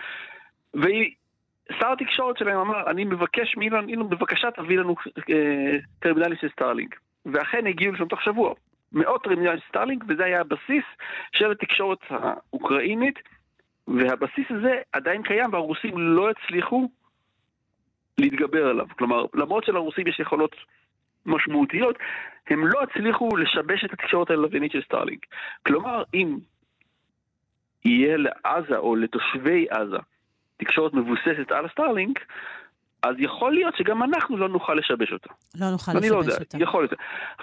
והיה שר התקשורת שלהם אמר, אני מבקש מאילון, אילון, בבקשה תביא לנו אה, טרמינלים של סטארלינק. ואכן הגיעו לשם תוך שבוע. מאות טרמינלים של סטארלינק, וזה היה הבסיס של התקשורת האוקראינית, והבסיס הזה עדיין קיים, והרוסים לא הצליחו להתגבר עליו. כלומר, למרות שלרוסים יש יכולות משמעותיות, הם לא הצליחו לשבש את התקשורת הלווינית של סטארלינק. כלומר, אם יהיה לעזה או לתושבי עזה תקשורת מבוססת על סטארלינק, אז יכול להיות שגם אנחנו לא נוכל לשבש אותה. לא נוכל אני לשבש לא יודע, אותה. יכול להיות.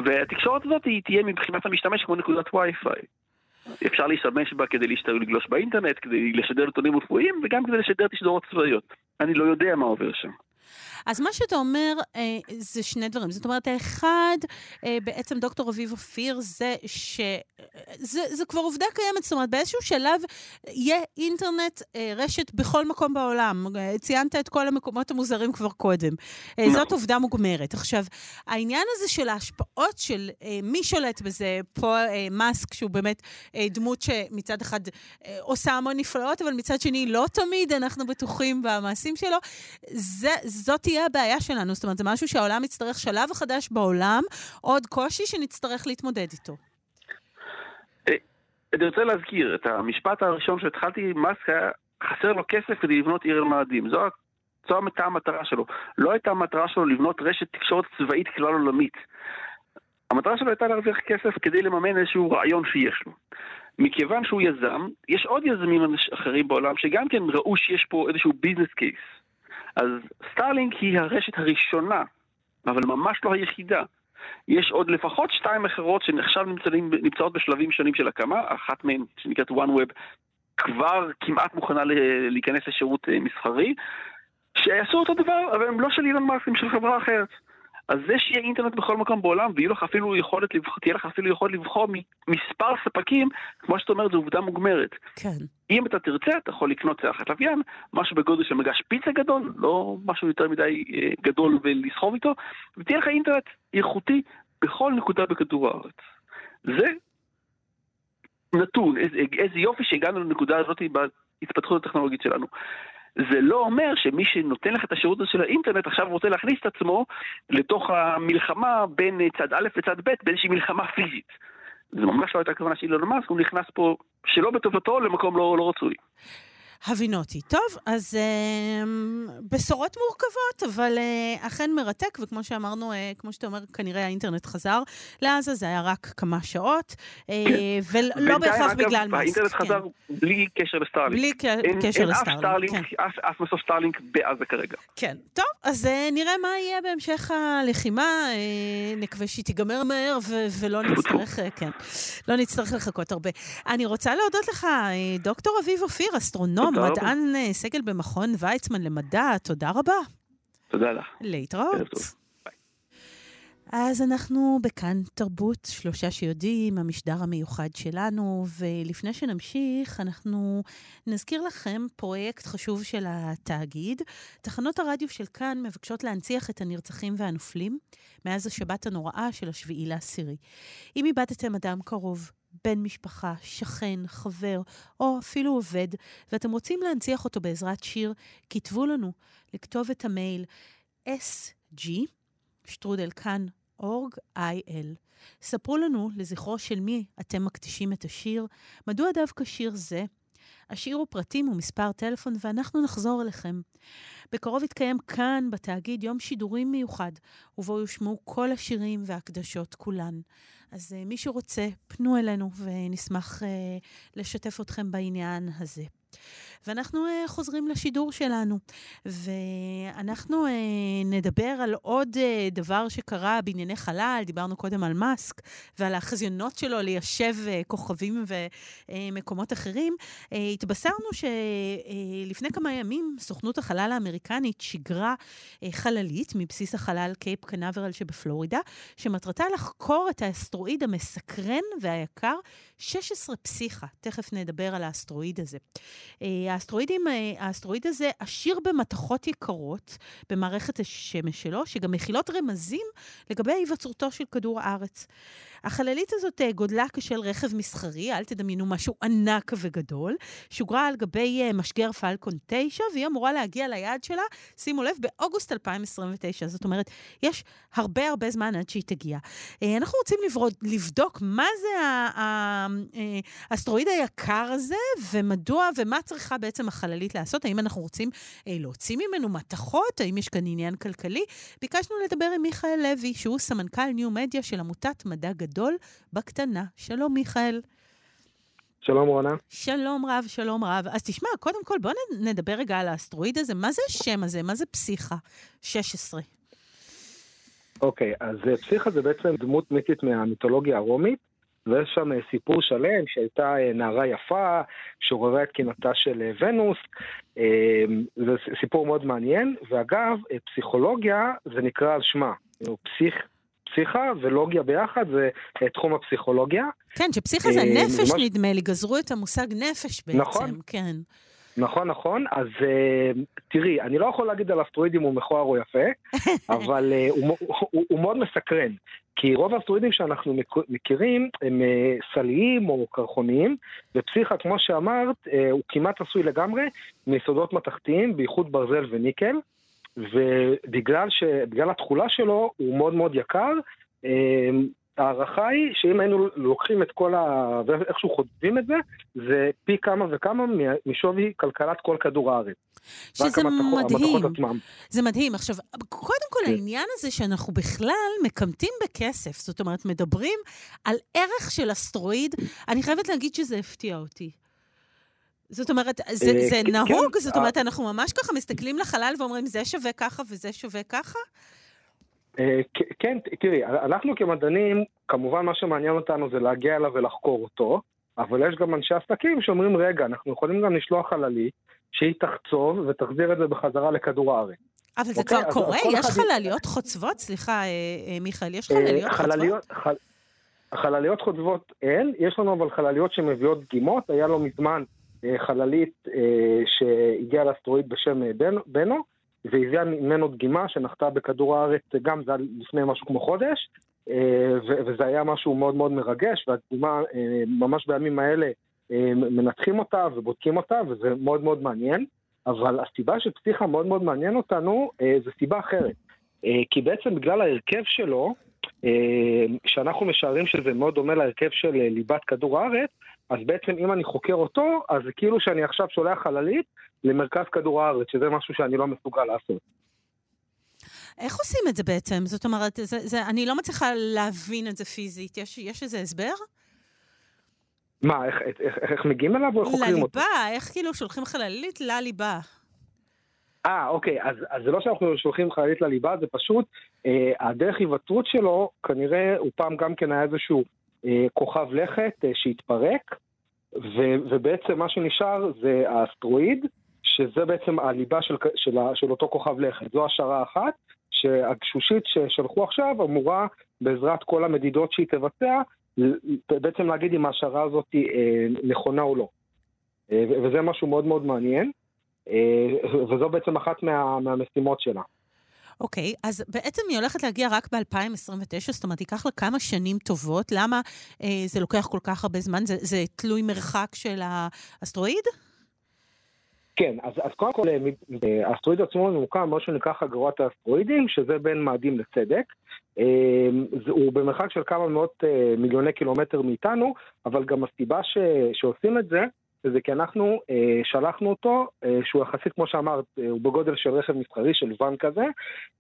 והתקשורת הזאת היא תהיה מבחינת המשתמש כמו נקודת וי-פיי. אפשר להשתמש בה כדי להשתר לגלוש באינטרנט, כדי לשדר נתונים רפואיים וגם כדי לשדר תשדורות צבאיות. אני לא יודע מה עובר שם. אז מה שאתה אומר אה, זה שני דברים. זאת אומרת, האחד, אה, בעצם דוקטור אביב אופיר, זה ש... זה, זה כבר עובדה קיימת, זאת אומרת, באיזשהו שלב יהיה אינטרנט, אה, רשת בכל מקום בעולם. אה, ציינת את כל המקומות המוזרים כבר קודם. אה, נכון. זאת עובדה מוגמרת. עכשיו, העניין הזה של ההשפעות של אה, מי שולט בזה, פה אה, מאסק, שהוא באמת אה, דמות שמצד אחד אה, עושה המון נפלאות, אבל מצד שני לא תמיד אנחנו בטוחים במעשים שלו, זה, זאת תהיה הבעיה שלנו. זאת אומרת, זה משהו שהעולם יצטרך שלב חדש בעולם, עוד קושי שנצטרך להתמודד איתו. אני רוצה להזכיר את המשפט הראשון שהתחלתי, מאסק היה חסר לו כסף כדי לבנות עיר למאדים. זו, זו הייתה המטרה שלו. לא הייתה המטרה שלו לבנות רשת תקשורת צבאית כלל עולמית. המטרה שלו הייתה להרוויח כסף כדי לממן איזשהו רעיון שיש לו. מכיוון שהוא יזם, יש עוד יזמים אחרים בעולם שגם כן ראו שיש פה איזשהו ביזנס קייס. אז סטארלינק היא הרשת הראשונה, אבל ממש לא היחידה. יש עוד לפחות שתיים אחרות שעכשיו נמצאים, נמצאות בשלבים שונים של הקמה, אחת מהן שנקראת OneWeb כבר כמעט מוכנה להיכנס לשירות אה, מסחרי, שיעשו אותו דבר, אבל הם לא של אילן מאסק, הם של חברה אחרת. אז זה שיהיה אינטרנט בכל מקום בעולם, ויהיה לך אפילו יכולת לבחור, תהיה לך אפילו יכולת לבחור ממספר ספקים, כמו שאת אומרת, זו עובדה מוגמרת. כן. אם אתה תרצה, אתה יכול לקנות צלחת לוויין, משהו בגודל של מגש פיצה גדול, לא משהו יותר מדי אה, גדול ולסחוב איתו, ותהיה לך אינטרנט איכותי בכל נקודה בכדור הארץ. זה נתון, איזה, איזה יופי שהגענו לנקודה הזאת בהתפתחות הטכנולוגית שלנו. זה לא אומר שמי שנותן לך את השירות הזה של האינטרנט עכשיו רוצה להכניס את עצמו לתוך המלחמה בין צד א' לצד ב' באיזושהי מלחמה פיזית. זה ממש לא הייתה הכוונה של אילון מאסק, הוא נכנס פה שלא בטובתו למקום לא, לא רצוי. הבינותי. טוב, אז אה, בשורות מורכבות, אבל אה, אכן מרתק, וכמו שאמרנו, אה, כמו שאתה אומר, כנראה האינטרנט חזר לעזה, זה היה רק כמה שעות, אה, ולא בהכרח בגלל מאסק. האינטרנט כן. חזר בלי קשר לסטארלינק. בלי ק- אין, קשר אין לסטארלינק, אף סטארלינק, כן. אף, אף מסוף סטארלינק בעזה כרגע. כן. טוב, אז אה, נראה מה יהיה בהמשך הלחימה. אה, נקווה שהיא תיגמר מהר ו- ולא נצטרך, אה, כן, לא נצטרך לחכות הרבה. אני רוצה להודות לך, אה, דוקטור אביב אופיר, אסטרונום, רבה. מדען אה, סגל במכון ויצמן למדע, תודה רבה. תודה לך. להתראות. אז אנחנו בכאן תרבות, שלושה שיודעים, המשדר המיוחד שלנו, ולפני שנמשיך, אנחנו נזכיר לכם פרויקט חשוב של התאגיד. תחנות הרדיו של כאן מבקשות להנציח את הנרצחים והנופלים מאז השבת הנוראה של השביעי לעשירי. אם איבדתם אדם קרוב, בן משפחה, שכן, חבר, או אפילו עובד, ואתם רוצים להנציח אותו בעזרת שיר, כתבו לנו לכתובת המייל sg, שטרודל כאן, אורג, il. ספרו לנו לזכרו של מי אתם מקדישים את השיר, מדוע דווקא שיר זה. השאירו פרטים ומספר טלפון ואנחנו נחזור אליכם. בקרוב יתקיים כאן, בתאגיד, יום שידורים מיוחד, ובו יושמעו כל השירים וההקדשות כולן. אז uh, מי שרוצה, פנו אלינו ונשמח uh, לשתף אתכם בעניין הזה. ואנחנו uh, חוזרים לשידור שלנו, ואנחנו uh, נדבר על עוד uh, דבר שקרה בענייני חלל, דיברנו קודם על מאסק ועל החזיונות שלו ליישב uh, כוכבים ומקומות אחרים. Uh, התבשרנו שלפני uh, כמה ימים סוכנות החלל האמריקנית שיגרה אה, חללית מבסיס החלל קייפ קנברל שבפלורידה, שמטרתה לחקור את האסטרואיד המסקרן והיקר 16 פסיכה. תכף נדבר על האסטרואיד הזה. אה, האסטרואידים, אה, האסטרואיד הזה עשיר במתכות יקרות במערכת השמש שלו, שגם מכילות רמזים לגבי היווצרותו של כדור הארץ. החללית הזאת אה, גודלה כשל רכב מסחרי, אל תדמיינו משהו ענק וגדול, שוגרה על גבי אה, משגר פלקון 9, והיא אמורה להגיע ליעד שלה, שימו לב, באוגוסט 2029. זאת אומרת, יש הרבה הרבה זמן עד שהיא תגיע. אה, אנחנו רוצים לברוד, לבדוק מה זה האסטרואיד היקר הזה, ומדוע, ומה צריכה בעצם החללית לעשות. האם אנחנו רוצים להוציא ממנו מתכות? האם יש כאן עניין כלכלי? ביקשנו לדבר עם מיכאל לוי, שהוא סמנכ"ל ניו מדיה של עמותת מדע גדול בקטנה. שלום, מיכאל. שלום רונה. שלום רב, שלום רב. אז תשמע, קודם כל בוא נדבר רגע על האסטרואיד הזה. מה זה השם הזה? מה זה פסיכה 16? אוקיי, okay, אז אה, פסיכה זה בעצם דמות מיתית מהמיתולוגיה הרומית, ויש שם אה, סיפור שלם שהייתה אה, נערה יפה, שעוררה את קינתה של ונוס. זה סיפור מאוד מעניין, ואגב, פסיכולוגיה זה נקרא על שמה. פסיך פסיכה ולוגיה ביחד זה אה, תחום הפסיכולוגיה. כן, שפסיכה זה אה, נפש ממש... נדמה לי, גזרו את המושג נפש בעצם, נכון. כן. נכון, נכון. אז uh, תראי, אני לא יכול להגיד על אסטרואידים הוא מכוער או יפה, *laughs* אבל uh, הוא, הוא, הוא מאוד מסקרן. כי רוב האסטרואידים שאנחנו מכירים הם uh, סליים או קרחוניים, ופסיכה, כמו שאמרת, uh, הוא כמעט עשוי לגמרי מיסודות מתכתיים, בייחוד ברזל וניקל. ובגלל ש... בגלל התכולה שלו הוא מאוד מאוד יקר. אמ, ההערכה היא שאם היינו לוקחים את כל ה... ואיכשהו חודבים את זה, זה פי כמה וכמה משווי כלכלת כל כדור הארץ. שזה מדהים. זה מדהים. עכשיו, קודם כל, כן. העניין הזה שאנחנו בכלל מקמטים בכסף, זאת אומרת, מדברים על ערך של אסטרואיד, אני חייבת להגיד שזה הפתיע אותי. זאת אומרת, זה, אה, זה נהוג? כן, זאת אומרת, אנחנו ממש ככה מסתכלים לחלל ואומרים, זה שווה ככה וזה שווה ככה? אה, כן, תראי, אנחנו כמדענים, כמובן מה שמעניין אותנו זה להגיע אליו ולחקור אותו, אבל יש גם אנשי עסקים שאומרים, רגע, אנחנו יכולים גם לשלוח חללית שהיא תחצוב ותחזיר את זה בחזרה לכדור הארץ. אבל זה אוקיי? כבר קורה? יש. חלליות חוצבות? סליחה, אה, מיכאל, יש חלליות חוצבות? חל... חלליות חוצבות אין, יש לנו אבל חלליות שמביאות דגימות, היה לו מזמן חללית אה, שהגיעה לאסטרואיד בשם אה, בנו, והביאה ממנו דגימה שנחתה בכדור הארץ, גם זה היה לפני משהו כמו חודש, וזה היה משהו מאוד מאוד מרגש, והדגימה ממש בימים האלה מנתחים אותה ובודקים אותה, וזה מאוד מאוד מעניין. אבל הסיבה שפסיכה מאוד מאוד מעניין אותנו, זה סיבה אחרת. כי בעצם בגלל ההרכב שלו, שאנחנו משערים שזה מאוד דומה להרכב של ליבת כדור הארץ, אז בעצם אם אני חוקר אותו, אז זה כאילו שאני עכשיו שולח חללית למרכז כדור הארץ, שזה משהו שאני לא מסוגל לעשות. איך עושים את זה בעצם? זאת אומרת, זה, זה, אני לא מצליחה להבין את זה פיזית. יש, יש איזה הסבר? מה, איך, איך, איך מגיעים אליו או איך חוקרים אותו? לליבה, איך כאילו שולחים חללית לליבה? אה, אוקיי, אז, אז זה לא שאנחנו שולחים חללית לליבה, זה פשוט, אה, הדרך היווצרות שלו, כנראה הוא פעם גם כן היה איזשהו אה, כוכב לכת אה, שהתפרק, ו, ובעצם מה שנשאר זה האסטרואיד, שזה בעצם הליבה של, של, של אותו כוכב לכת. זו השערה אחת, שהגשושית ששלחו עכשיו אמורה, בעזרת כל המדידות שהיא תבצע, בעצם להגיד אם ההשערה הזאת אה, נכונה או לא. וזה משהו מאוד מאוד מעניין, וזו בעצם אחת מה, מהמשימות שלה. אוקיי, okay, אז בעצם היא הולכת להגיע רק ב-2029, זאת אומרת, ייקח לה כמה שנים טובות. למה אה, זה לוקח כל כך הרבה זמן? זה, זה תלוי מרחק של האסטרואיד? כן, אז, אז קודם כל, אה, אה, האסטרואיד עצמו ממוקם במה שנקרא חגורת האסטרואידים, שזה בין מאדים לצדק. אה, הוא במרחק של כמה מאות מיליוני קילומטר מאיתנו, אבל גם הסיבה ש, שעושים את זה, זה כי אנחנו אה, שלחנו אותו, אה, שהוא יחסית, כמו שאמרת, אה, הוא בגודל של רכב מסחרי, של ואן כזה,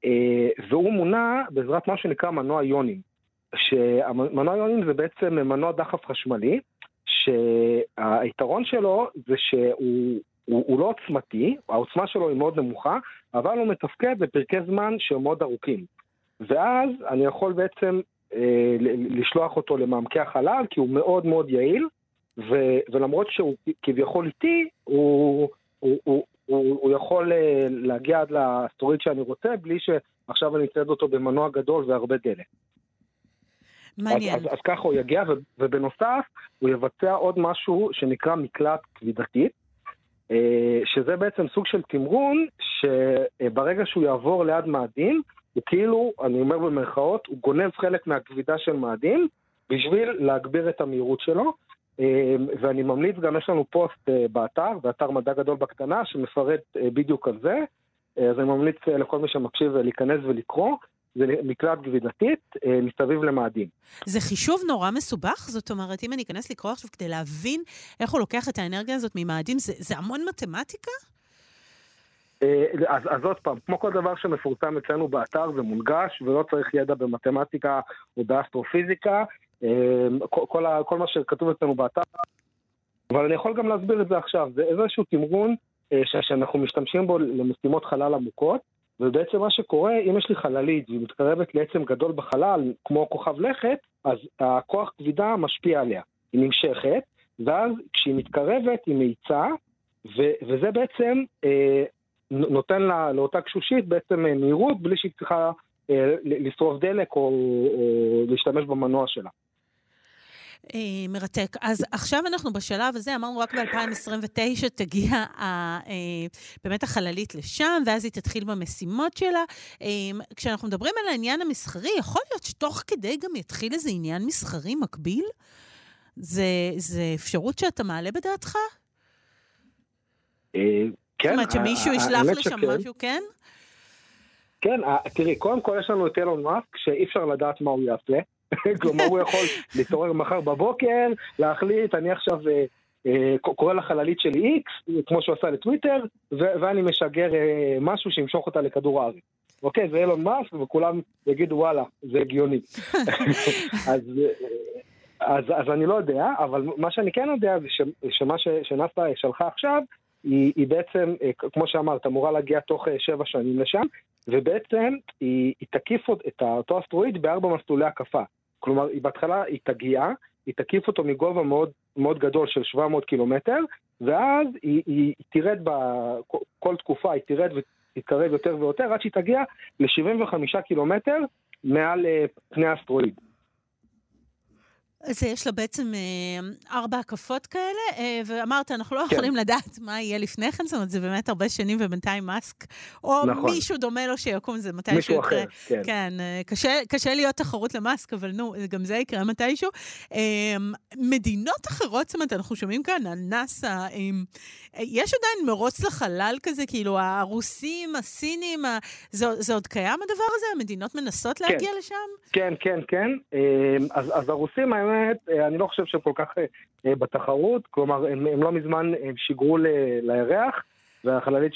אה, והוא מונע בעזרת מה שנקרא מנוע יונים. שמנוע יונים זה בעצם מנוע דחף חשמלי, שהיתרון שלו זה שהוא הוא, הוא לא עוצמתי, העוצמה שלו היא מאוד נמוכה, אבל הוא מתפקד בפרקי זמן שהם מאוד ארוכים. ואז אני יכול בעצם אה, לשלוח אותו למעמקי החלל, כי הוא מאוד מאוד יעיל, ו, ולמרות שהוא כביכול איטי, הוא, הוא, הוא, הוא, הוא יכול אה, להגיע עד לאסטרואיד שאני רוצה, בלי שעכשיו אני אצייד אותו במנוע גדול והרבה דלק. מעניין. אז, אז, אז ככה הוא יגיע, ו, ובנוסף, הוא יבצע עוד משהו שנקרא מקלט כבידתי, אה, שזה בעצם סוג של תמרון, שברגע שהוא יעבור ליד מאדים, הוא כאילו, אני אומר במרכאות, הוא גונב חלק מהכבידה של מאדים, בשביל להגביר את המהירות שלו. ואני ממליץ, גם יש לנו פוסט באתר, באתר מדע גדול בקטנה, שמפרט בדיוק על זה. אז אני ממליץ לכל מי שמקשיב להיכנס ולקרוא. זה מקלט גבידתית מסביב למאדים. זה חישוב נורא מסובך? זאת אומרת, אם אני אכנס לקרוא עכשיו כדי להבין איך הוא לוקח את האנרגיה הזאת ממאדים, זה, זה המון מתמטיקה? אז, אז עוד פעם, כמו כל דבר שמפורסם אצלנו באתר זה מונגש ולא צריך ידע במתמטיקה או באסטרופיזיקה, כל, כל, כל מה שכתוב אצלנו באתר, אבל אני יכול גם להסביר את זה עכשיו, זה איזשהו תמרון שאנחנו משתמשים בו למשימות חלל עמוקות, ובעצם מה שקורה, אם יש לי חללית והיא מתקרבת לעצם גדול בחלל, כמו כוכב לכת, אז הכוח כבידה משפיע עליה. היא נמשכת, ואז כשהיא מתקרבת היא מאיצה, ו- וזה בעצם אה, נותן לה, לאותה קשושית בעצם אה, מהירות בלי שהיא צריכה אה, לשרוף דלק או, או להשתמש במנוע שלה. אה, מרתק. אז עכשיו אנחנו בשלב הזה, אמרנו רק ב-2029 תגיע ה, אה, באמת החללית לשם, ואז היא תתחיל במשימות שלה. אה, כשאנחנו מדברים על העניין המסחרי, יכול להיות שתוך כדי גם יתחיל איזה עניין מסחרי מקביל? זה, זה אפשרות שאתה מעלה בדעתך? כן. זאת אומרת שמישהו ישלח לשם משהו, כן? כן, תראי, קודם כל יש לנו את אילון מאסק, שאי אפשר לדעת מה הוא יעשה. *laughs* כלומר, הוא יכול להתעורר מחר בבוקר, להחליט, אני עכשיו אה, אה, קורא לחללית שלי איקס, כמו שהוא עשה לטוויטר, ואני משגר אה, משהו שימשוך אותה לכדור הארץ. אוקיי, זה אילון מאסק, וכולם יגידו, וואלה, זה הגיוני. *laughs* *laughs* אז, אז, אז אני לא יודע, אבל מה שאני כן יודע זה ש, שמה שנאס"א שלחה עכשיו, היא, היא בעצם, כמו שאמרת, אמורה להגיע תוך שבע שנים לשם, ובעצם היא, היא תקיף את אותו אסטרואיד בארבע מסלולי הקפה. כלומר, היא בהתחלה היא תגיע, היא תקיף אותו מגובה מאוד, מאוד גדול של 700 קילומטר, ואז היא, היא, היא תרד בכל תקופה, היא תרד ותתקרב יותר ויותר, עד שהיא תגיע ל-75 קילומטר מעל פני האסטרואיד. אז יש לה בעצם אה, ארבע הקפות כאלה, אה, ואמרת, אנחנו לא כן. יכולים לדעת מה יהיה לפני כן, זאת אומרת, זה באמת הרבה שנים, ובינתיים מאסק, או נכון. מישהו דומה לו שיקום, זה מתישהו מישהו יקרה. אחר, כן. כן, אה, קשה, קשה להיות תחרות למאסק, אבל נו, גם זה יקרה מתישהו. מדינות אחרות, זאת אומרת, אנחנו שומעים כאן על נאסא, יש עדיין מרוץ לחלל כזה, כאילו, הרוסים, הסינים, ה... זה, זה עוד קיים הדבר הזה? המדינות מנסות להגיע כן. לשם? כן, כן, כן. אז, אז הרוסים, האמת, אה, אני לא חושב שהם כל כך אה, בתחרות, כלומר, הם, הם לא מזמן הם שיגרו ל, לירח, והחללית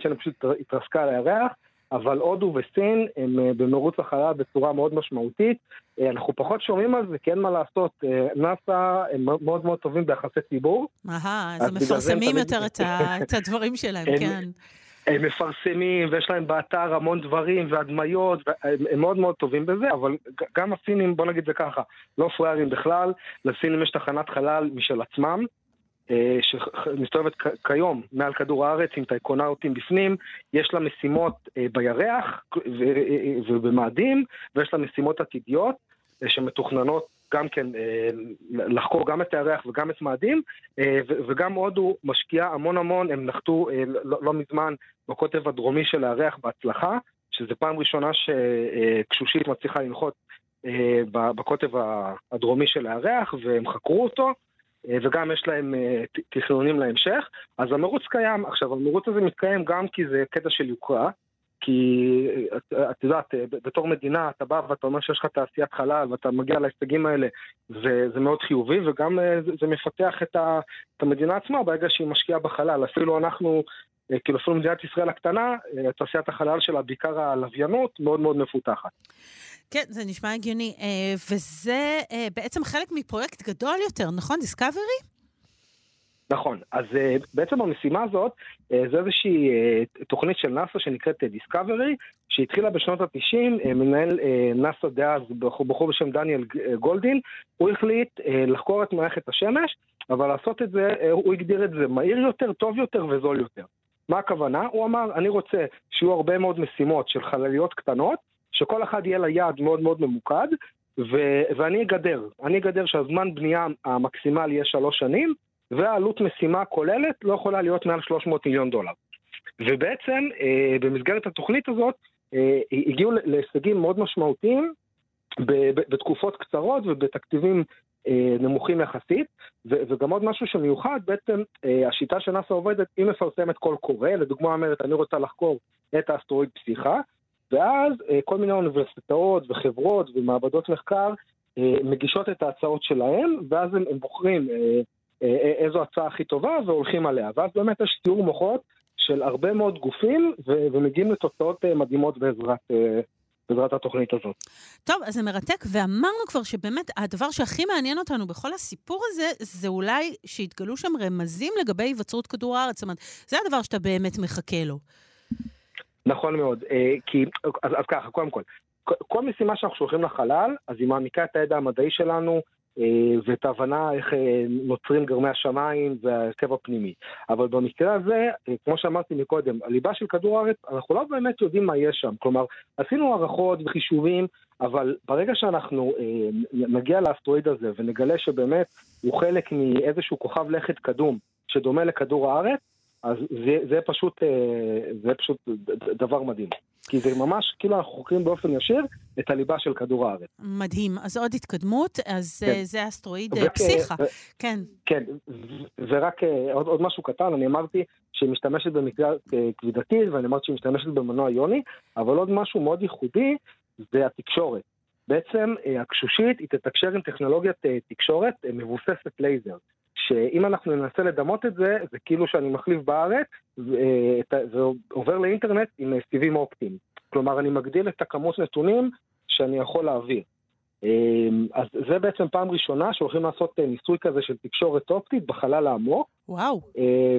שלהם פשוט התרסקה על הירח, אבל הודו וסין הם במרוץ החלל בצורה מאוד משמעותית. אנחנו פחות שומעים על זה, כי אין מה לעשות, נאס"א הם מאוד מאוד טובים ביחסי ציבור. אהה, אז הם מפרסמים יותר את הדברים שלהם, כן. הם מפרסמים, ויש להם באתר המון דברים והדמיות, הם, הם מאוד מאוד טובים בזה, אבל גם הסינים, בוא נגיד זה ככה, לא פראיירים בכלל, לסינים יש תחנת חלל משל עצמם, שמסתובבת כיום מעל כדור הארץ עם טייקונאוטים בפנים, יש לה משימות בירח ובמאדים, ויש לה משימות עתידיות שמתוכננות גם כן לחקור גם את הירח וגם את מאדים, וגם הודו משקיעה המון המון, הם נחתו לא מזמן בקוטב הדרומי של הירח בהצלחה, שזו פעם ראשונה שקשושית מצליחה לנחות בקוטב הדרומי של הירח, והם חקרו אותו. וגם יש להם תכנונים להמשך, אז המרוץ קיים. עכשיו, המרוץ הזה מתקיים גם כי זה קטע של יוקרה, כי את יודעת, בתור מדינה אתה בא ואתה אומר שיש לך תעשיית חלל ואתה מגיע להישגים האלה, זה, זה מאוד חיובי, וגם זה, זה מפתח את, ה, את המדינה עצמה ברגע שהיא משקיעה בחלל. אפילו אנחנו, כאילו אפילו מדינת ישראל הקטנה, תעשיית החלל שלה, בעיקר הלוויינות, מאוד מאוד מפותחת. כן, זה נשמע הגיוני. וזה בעצם חלק מפרויקט גדול יותר, נכון? דיסקאברי? נכון, אז uh, בעצם המשימה הזאת uh, זה איזושהי uh, תוכנית של נאס"א שנקראת דיסקאברי, שהתחילה בשנות ה-90, uh, מנהל uh, נאס"א דאז, בחור, בשם דניאל גולדין, הוא החליט uh, לחקור את מערכת השמש, אבל לעשות את זה, uh, הוא הגדיר את זה מהיר יותר, טוב יותר וזול יותר. מה הכוונה? הוא אמר, אני רוצה שיהיו הרבה מאוד משימות של חלליות קטנות, שכל אחד יהיה לה יעד מאוד מאוד ממוקד, ו- ואני אגדר, אני אגדר שהזמן בנייה המקסימל יהיה שלוש שנים, והעלות משימה כוללת לא יכולה להיות מעל 300 מיליון דולר. ובעצם אה, במסגרת התוכנית הזאת אה, הגיעו להישגים מאוד משמעותיים, בתקופות קצרות ובתקציבים אה, נמוכים יחסית, וגם עוד משהו שמיוחד, בעצם אה, השיטה שנאס"א עובדת, היא מפרסמת קול קורא, לדוגמה אומרת, אני רוצה לחקור את האסטרואיד פסיכה, ואז אה, כל מיני אוניברסיטאות וחברות ומעבדות מחקר מגישות את ההצעות שלהם, ואז הם, הם בוחרים איזו הצעה הכי טובה והולכים עליה. ואז באמת יש תיאור מוחות של הרבה מאוד גופים, ומגיעים לתוצאות מדהימות בעזרת בעזרת התוכנית הזאת. טוב, אז זה מרתק, ואמרנו כבר שבאמת הדבר שהכי מעניין אותנו בכל הסיפור הזה, זה אולי שהתגלו שם רמזים לגבי היווצרות כדור הארץ. זאת אומרת, זה הדבר שאתה באמת מחכה לו. נכון מאוד, אה, כי, אז, אז ככה, קודם כל, כל משימה שאנחנו שולחים לחלל, אז היא מעמיקה את הידע המדעי שלנו, אה, ואת ההבנה איך אה, נוצרים גרמי השמיים וההרכב הפנימי. אבל במקרה הזה, אה, כמו שאמרתי מקודם, הליבה של כדור הארץ, אנחנו לא באמת יודעים מה יש שם. כלומר, עשינו הערכות וחישובים, אבל ברגע שאנחנו נגיע לאסטרואיד הזה ונגלה שבאמת הוא חלק מאיזשהו כוכב לכת קדום שדומה לכדור הארץ, אז זה, זה, פשוט, זה פשוט דבר מדהים. כי זה ממש, כאילו אנחנו חוקרים באופן ישיר את הליבה של כדור הארץ. מדהים. אז עוד התקדמות, אז כן. זה אסטרואיד ו- פסיכה. ו- כן. כן, ורק עוד, עוד משהו קטן, אני אמרתי שהיא משתמשת במקרה כבידתי, ואני אמרתי שהיא משתמשת במנוע יוני, אבל עוד משהו מאוד ייחודי, זה התקשורת. בעצם הקשושית היא תתקשר עם טכנולוגיית תקשורת מבוססת לייזר. שאם אנחנו ננסה לדמות את זה, זה כאילו שאני מחליף בארץ, זה עובר לאינטרנט עם סיבים אופטיים. כלומר, אני מגדיל את הכמות נתונים שאני יכול להעביר. אמ, אז זה בעצם פעם ראשונה שהולכים לעשות אה, ניסוי כזה של תקשורת אופטית בחלל העמוק. וואו. אה,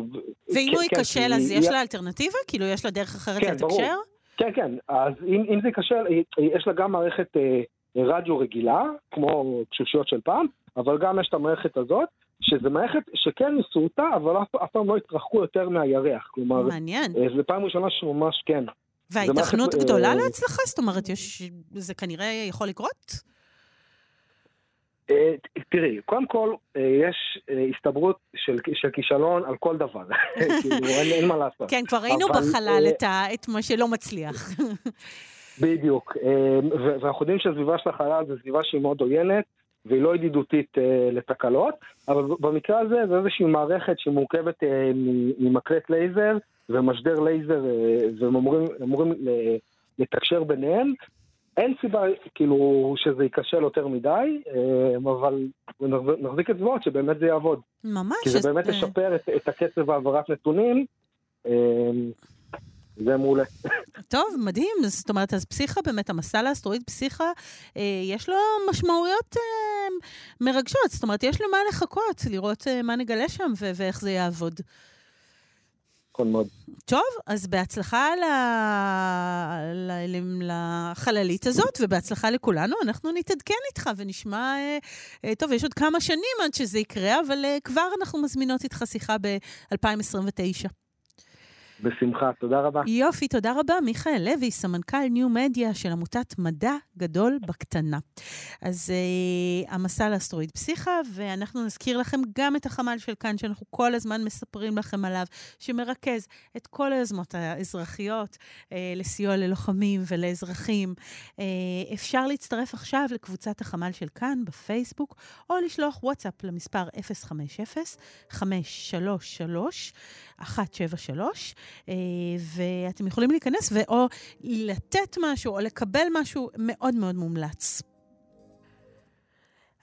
ואם הוא ייכשל, אז יש לה אלטרנטיבה? כאילו, יש לה דרך אחרת כן, לתקשר? כן, כן. אז אם, זה ייכשל, יש לה גם מערכת אה, רדיו רגילה, כמו קשושיות של פעם, אבל גם יש את המערכת הזאת, שזו מערכת שכן ניסו אותה, אבל אף, אף פעם לא התרחקו יותר מהירח. כלומר, מעניין. אה, זו פעם ראשונה שממש כן. וההיתכנות מערכת, גדולה אה, להצלחה? זאת אומרת, יש, זה כנראה יכול לקרות? אה, תראי, קודם כל, יש הסתברות של, של כישלון על כל דבר. *laughs* כאילו, אין, אין מה לעשות. כן, כבר ראינו אבל, בחלל את, ה, את מה שלא מצליח. בדיוק, ואנחנו יודעים שהסביבה של החלל זו סביבה שהיא מאוד עוינת, והיא לא ידידותית אה, לתקלות, אבל במקרה הזה זה איזושהי מערכת שמורכבת אה, ממקלט לייזר ומשדר לייזר, אה, והם אמורים, אמורים לתקשר ביניהם. אין סיבה, כאילו, שזה ייכשל יותר מדי, אה, אבל נחזיק אצבעות שבאמת זה יעבוד. ממש. כי זה באמת ישפר את, את הקצב העברת נתונים. זה מעולה. טוב, מדהים. זאת אומרת, אז פסיכה באמת, המסע לאסטרואיד פסיכה, אה, יש לו משמעויות אה, מרגשות. זאת אומרת, יש למה לחכות, לראות אה, מה נגלה שם ו- ואיך זה יעבוד. נכון מאוד. טוב, אז בהצלחה ל... ל... לחללית הזאת, ובהצלחה לכולנו. אנחנו נתעדכן איתך ונשמע... טוב, יש עוד כמה שנים עד שזה יקרה, אבל כבר אנחנו מזמינות איתך שיחה ב-2029. בשמחה, תודה רבה. יופי, תודה רבה. מיכאל לוי, סמנכ"ל ניו מדיה של עמותת מדע גדול בקטנה. אז אה, המסע לאסטרואיד פסיכה, ואנחנו נזכיר לכם גם את החמ"ל של כאן, שאנחנו כל הזמן מספרים לכם עליו, שמרכז את כל היוזמות האזרחיות אה, לסיוע ללוחמים ולאזרחים. אה, אפשר להצטרף עכשיו לקבוצת החמ"ל של כאן בפייסבוק, או לשלוח וואטסאפ למספר 050 533 173, אה, ואתם יכולים להיכנס ואו לתת משהו או לקבל משהו מאוד מאוד מומלץ.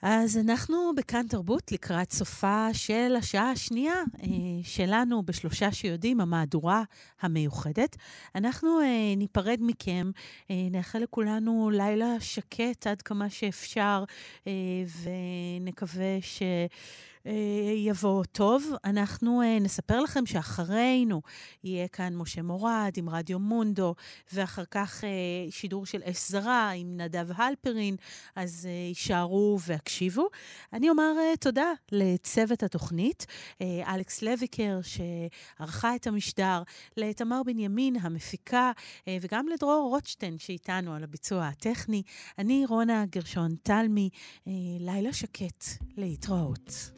אז אנחנו בכאן תרבות לקראת סופה של השעה השנייה אה, שלנו בשלושה שיודעים, המהדורה המיוחדת. אנחנו אה, ניפרד מכם, נאחל לכולנו לילה שקט עד כמה שאפשר, ונקווה ש... אה, יבוא טוב. אנחנו אה, נספר לכם שאחרינו יהיה כאן משה מורד עם רדיו מונדו, ואחר כך אה, שידור של אש זרה עם נדב הלפרין, אז יישארו והקשיבו. אני אומר תודה לצוות התוכנית, אלכס לויקר, שערכה את המשדר, לתמר בנימין המפיקה, וגם לדרור רוטשטיין שאיתנו על הביצוע הטכני. אני רונה גרשון תלמי, לילה שקט, להתראות.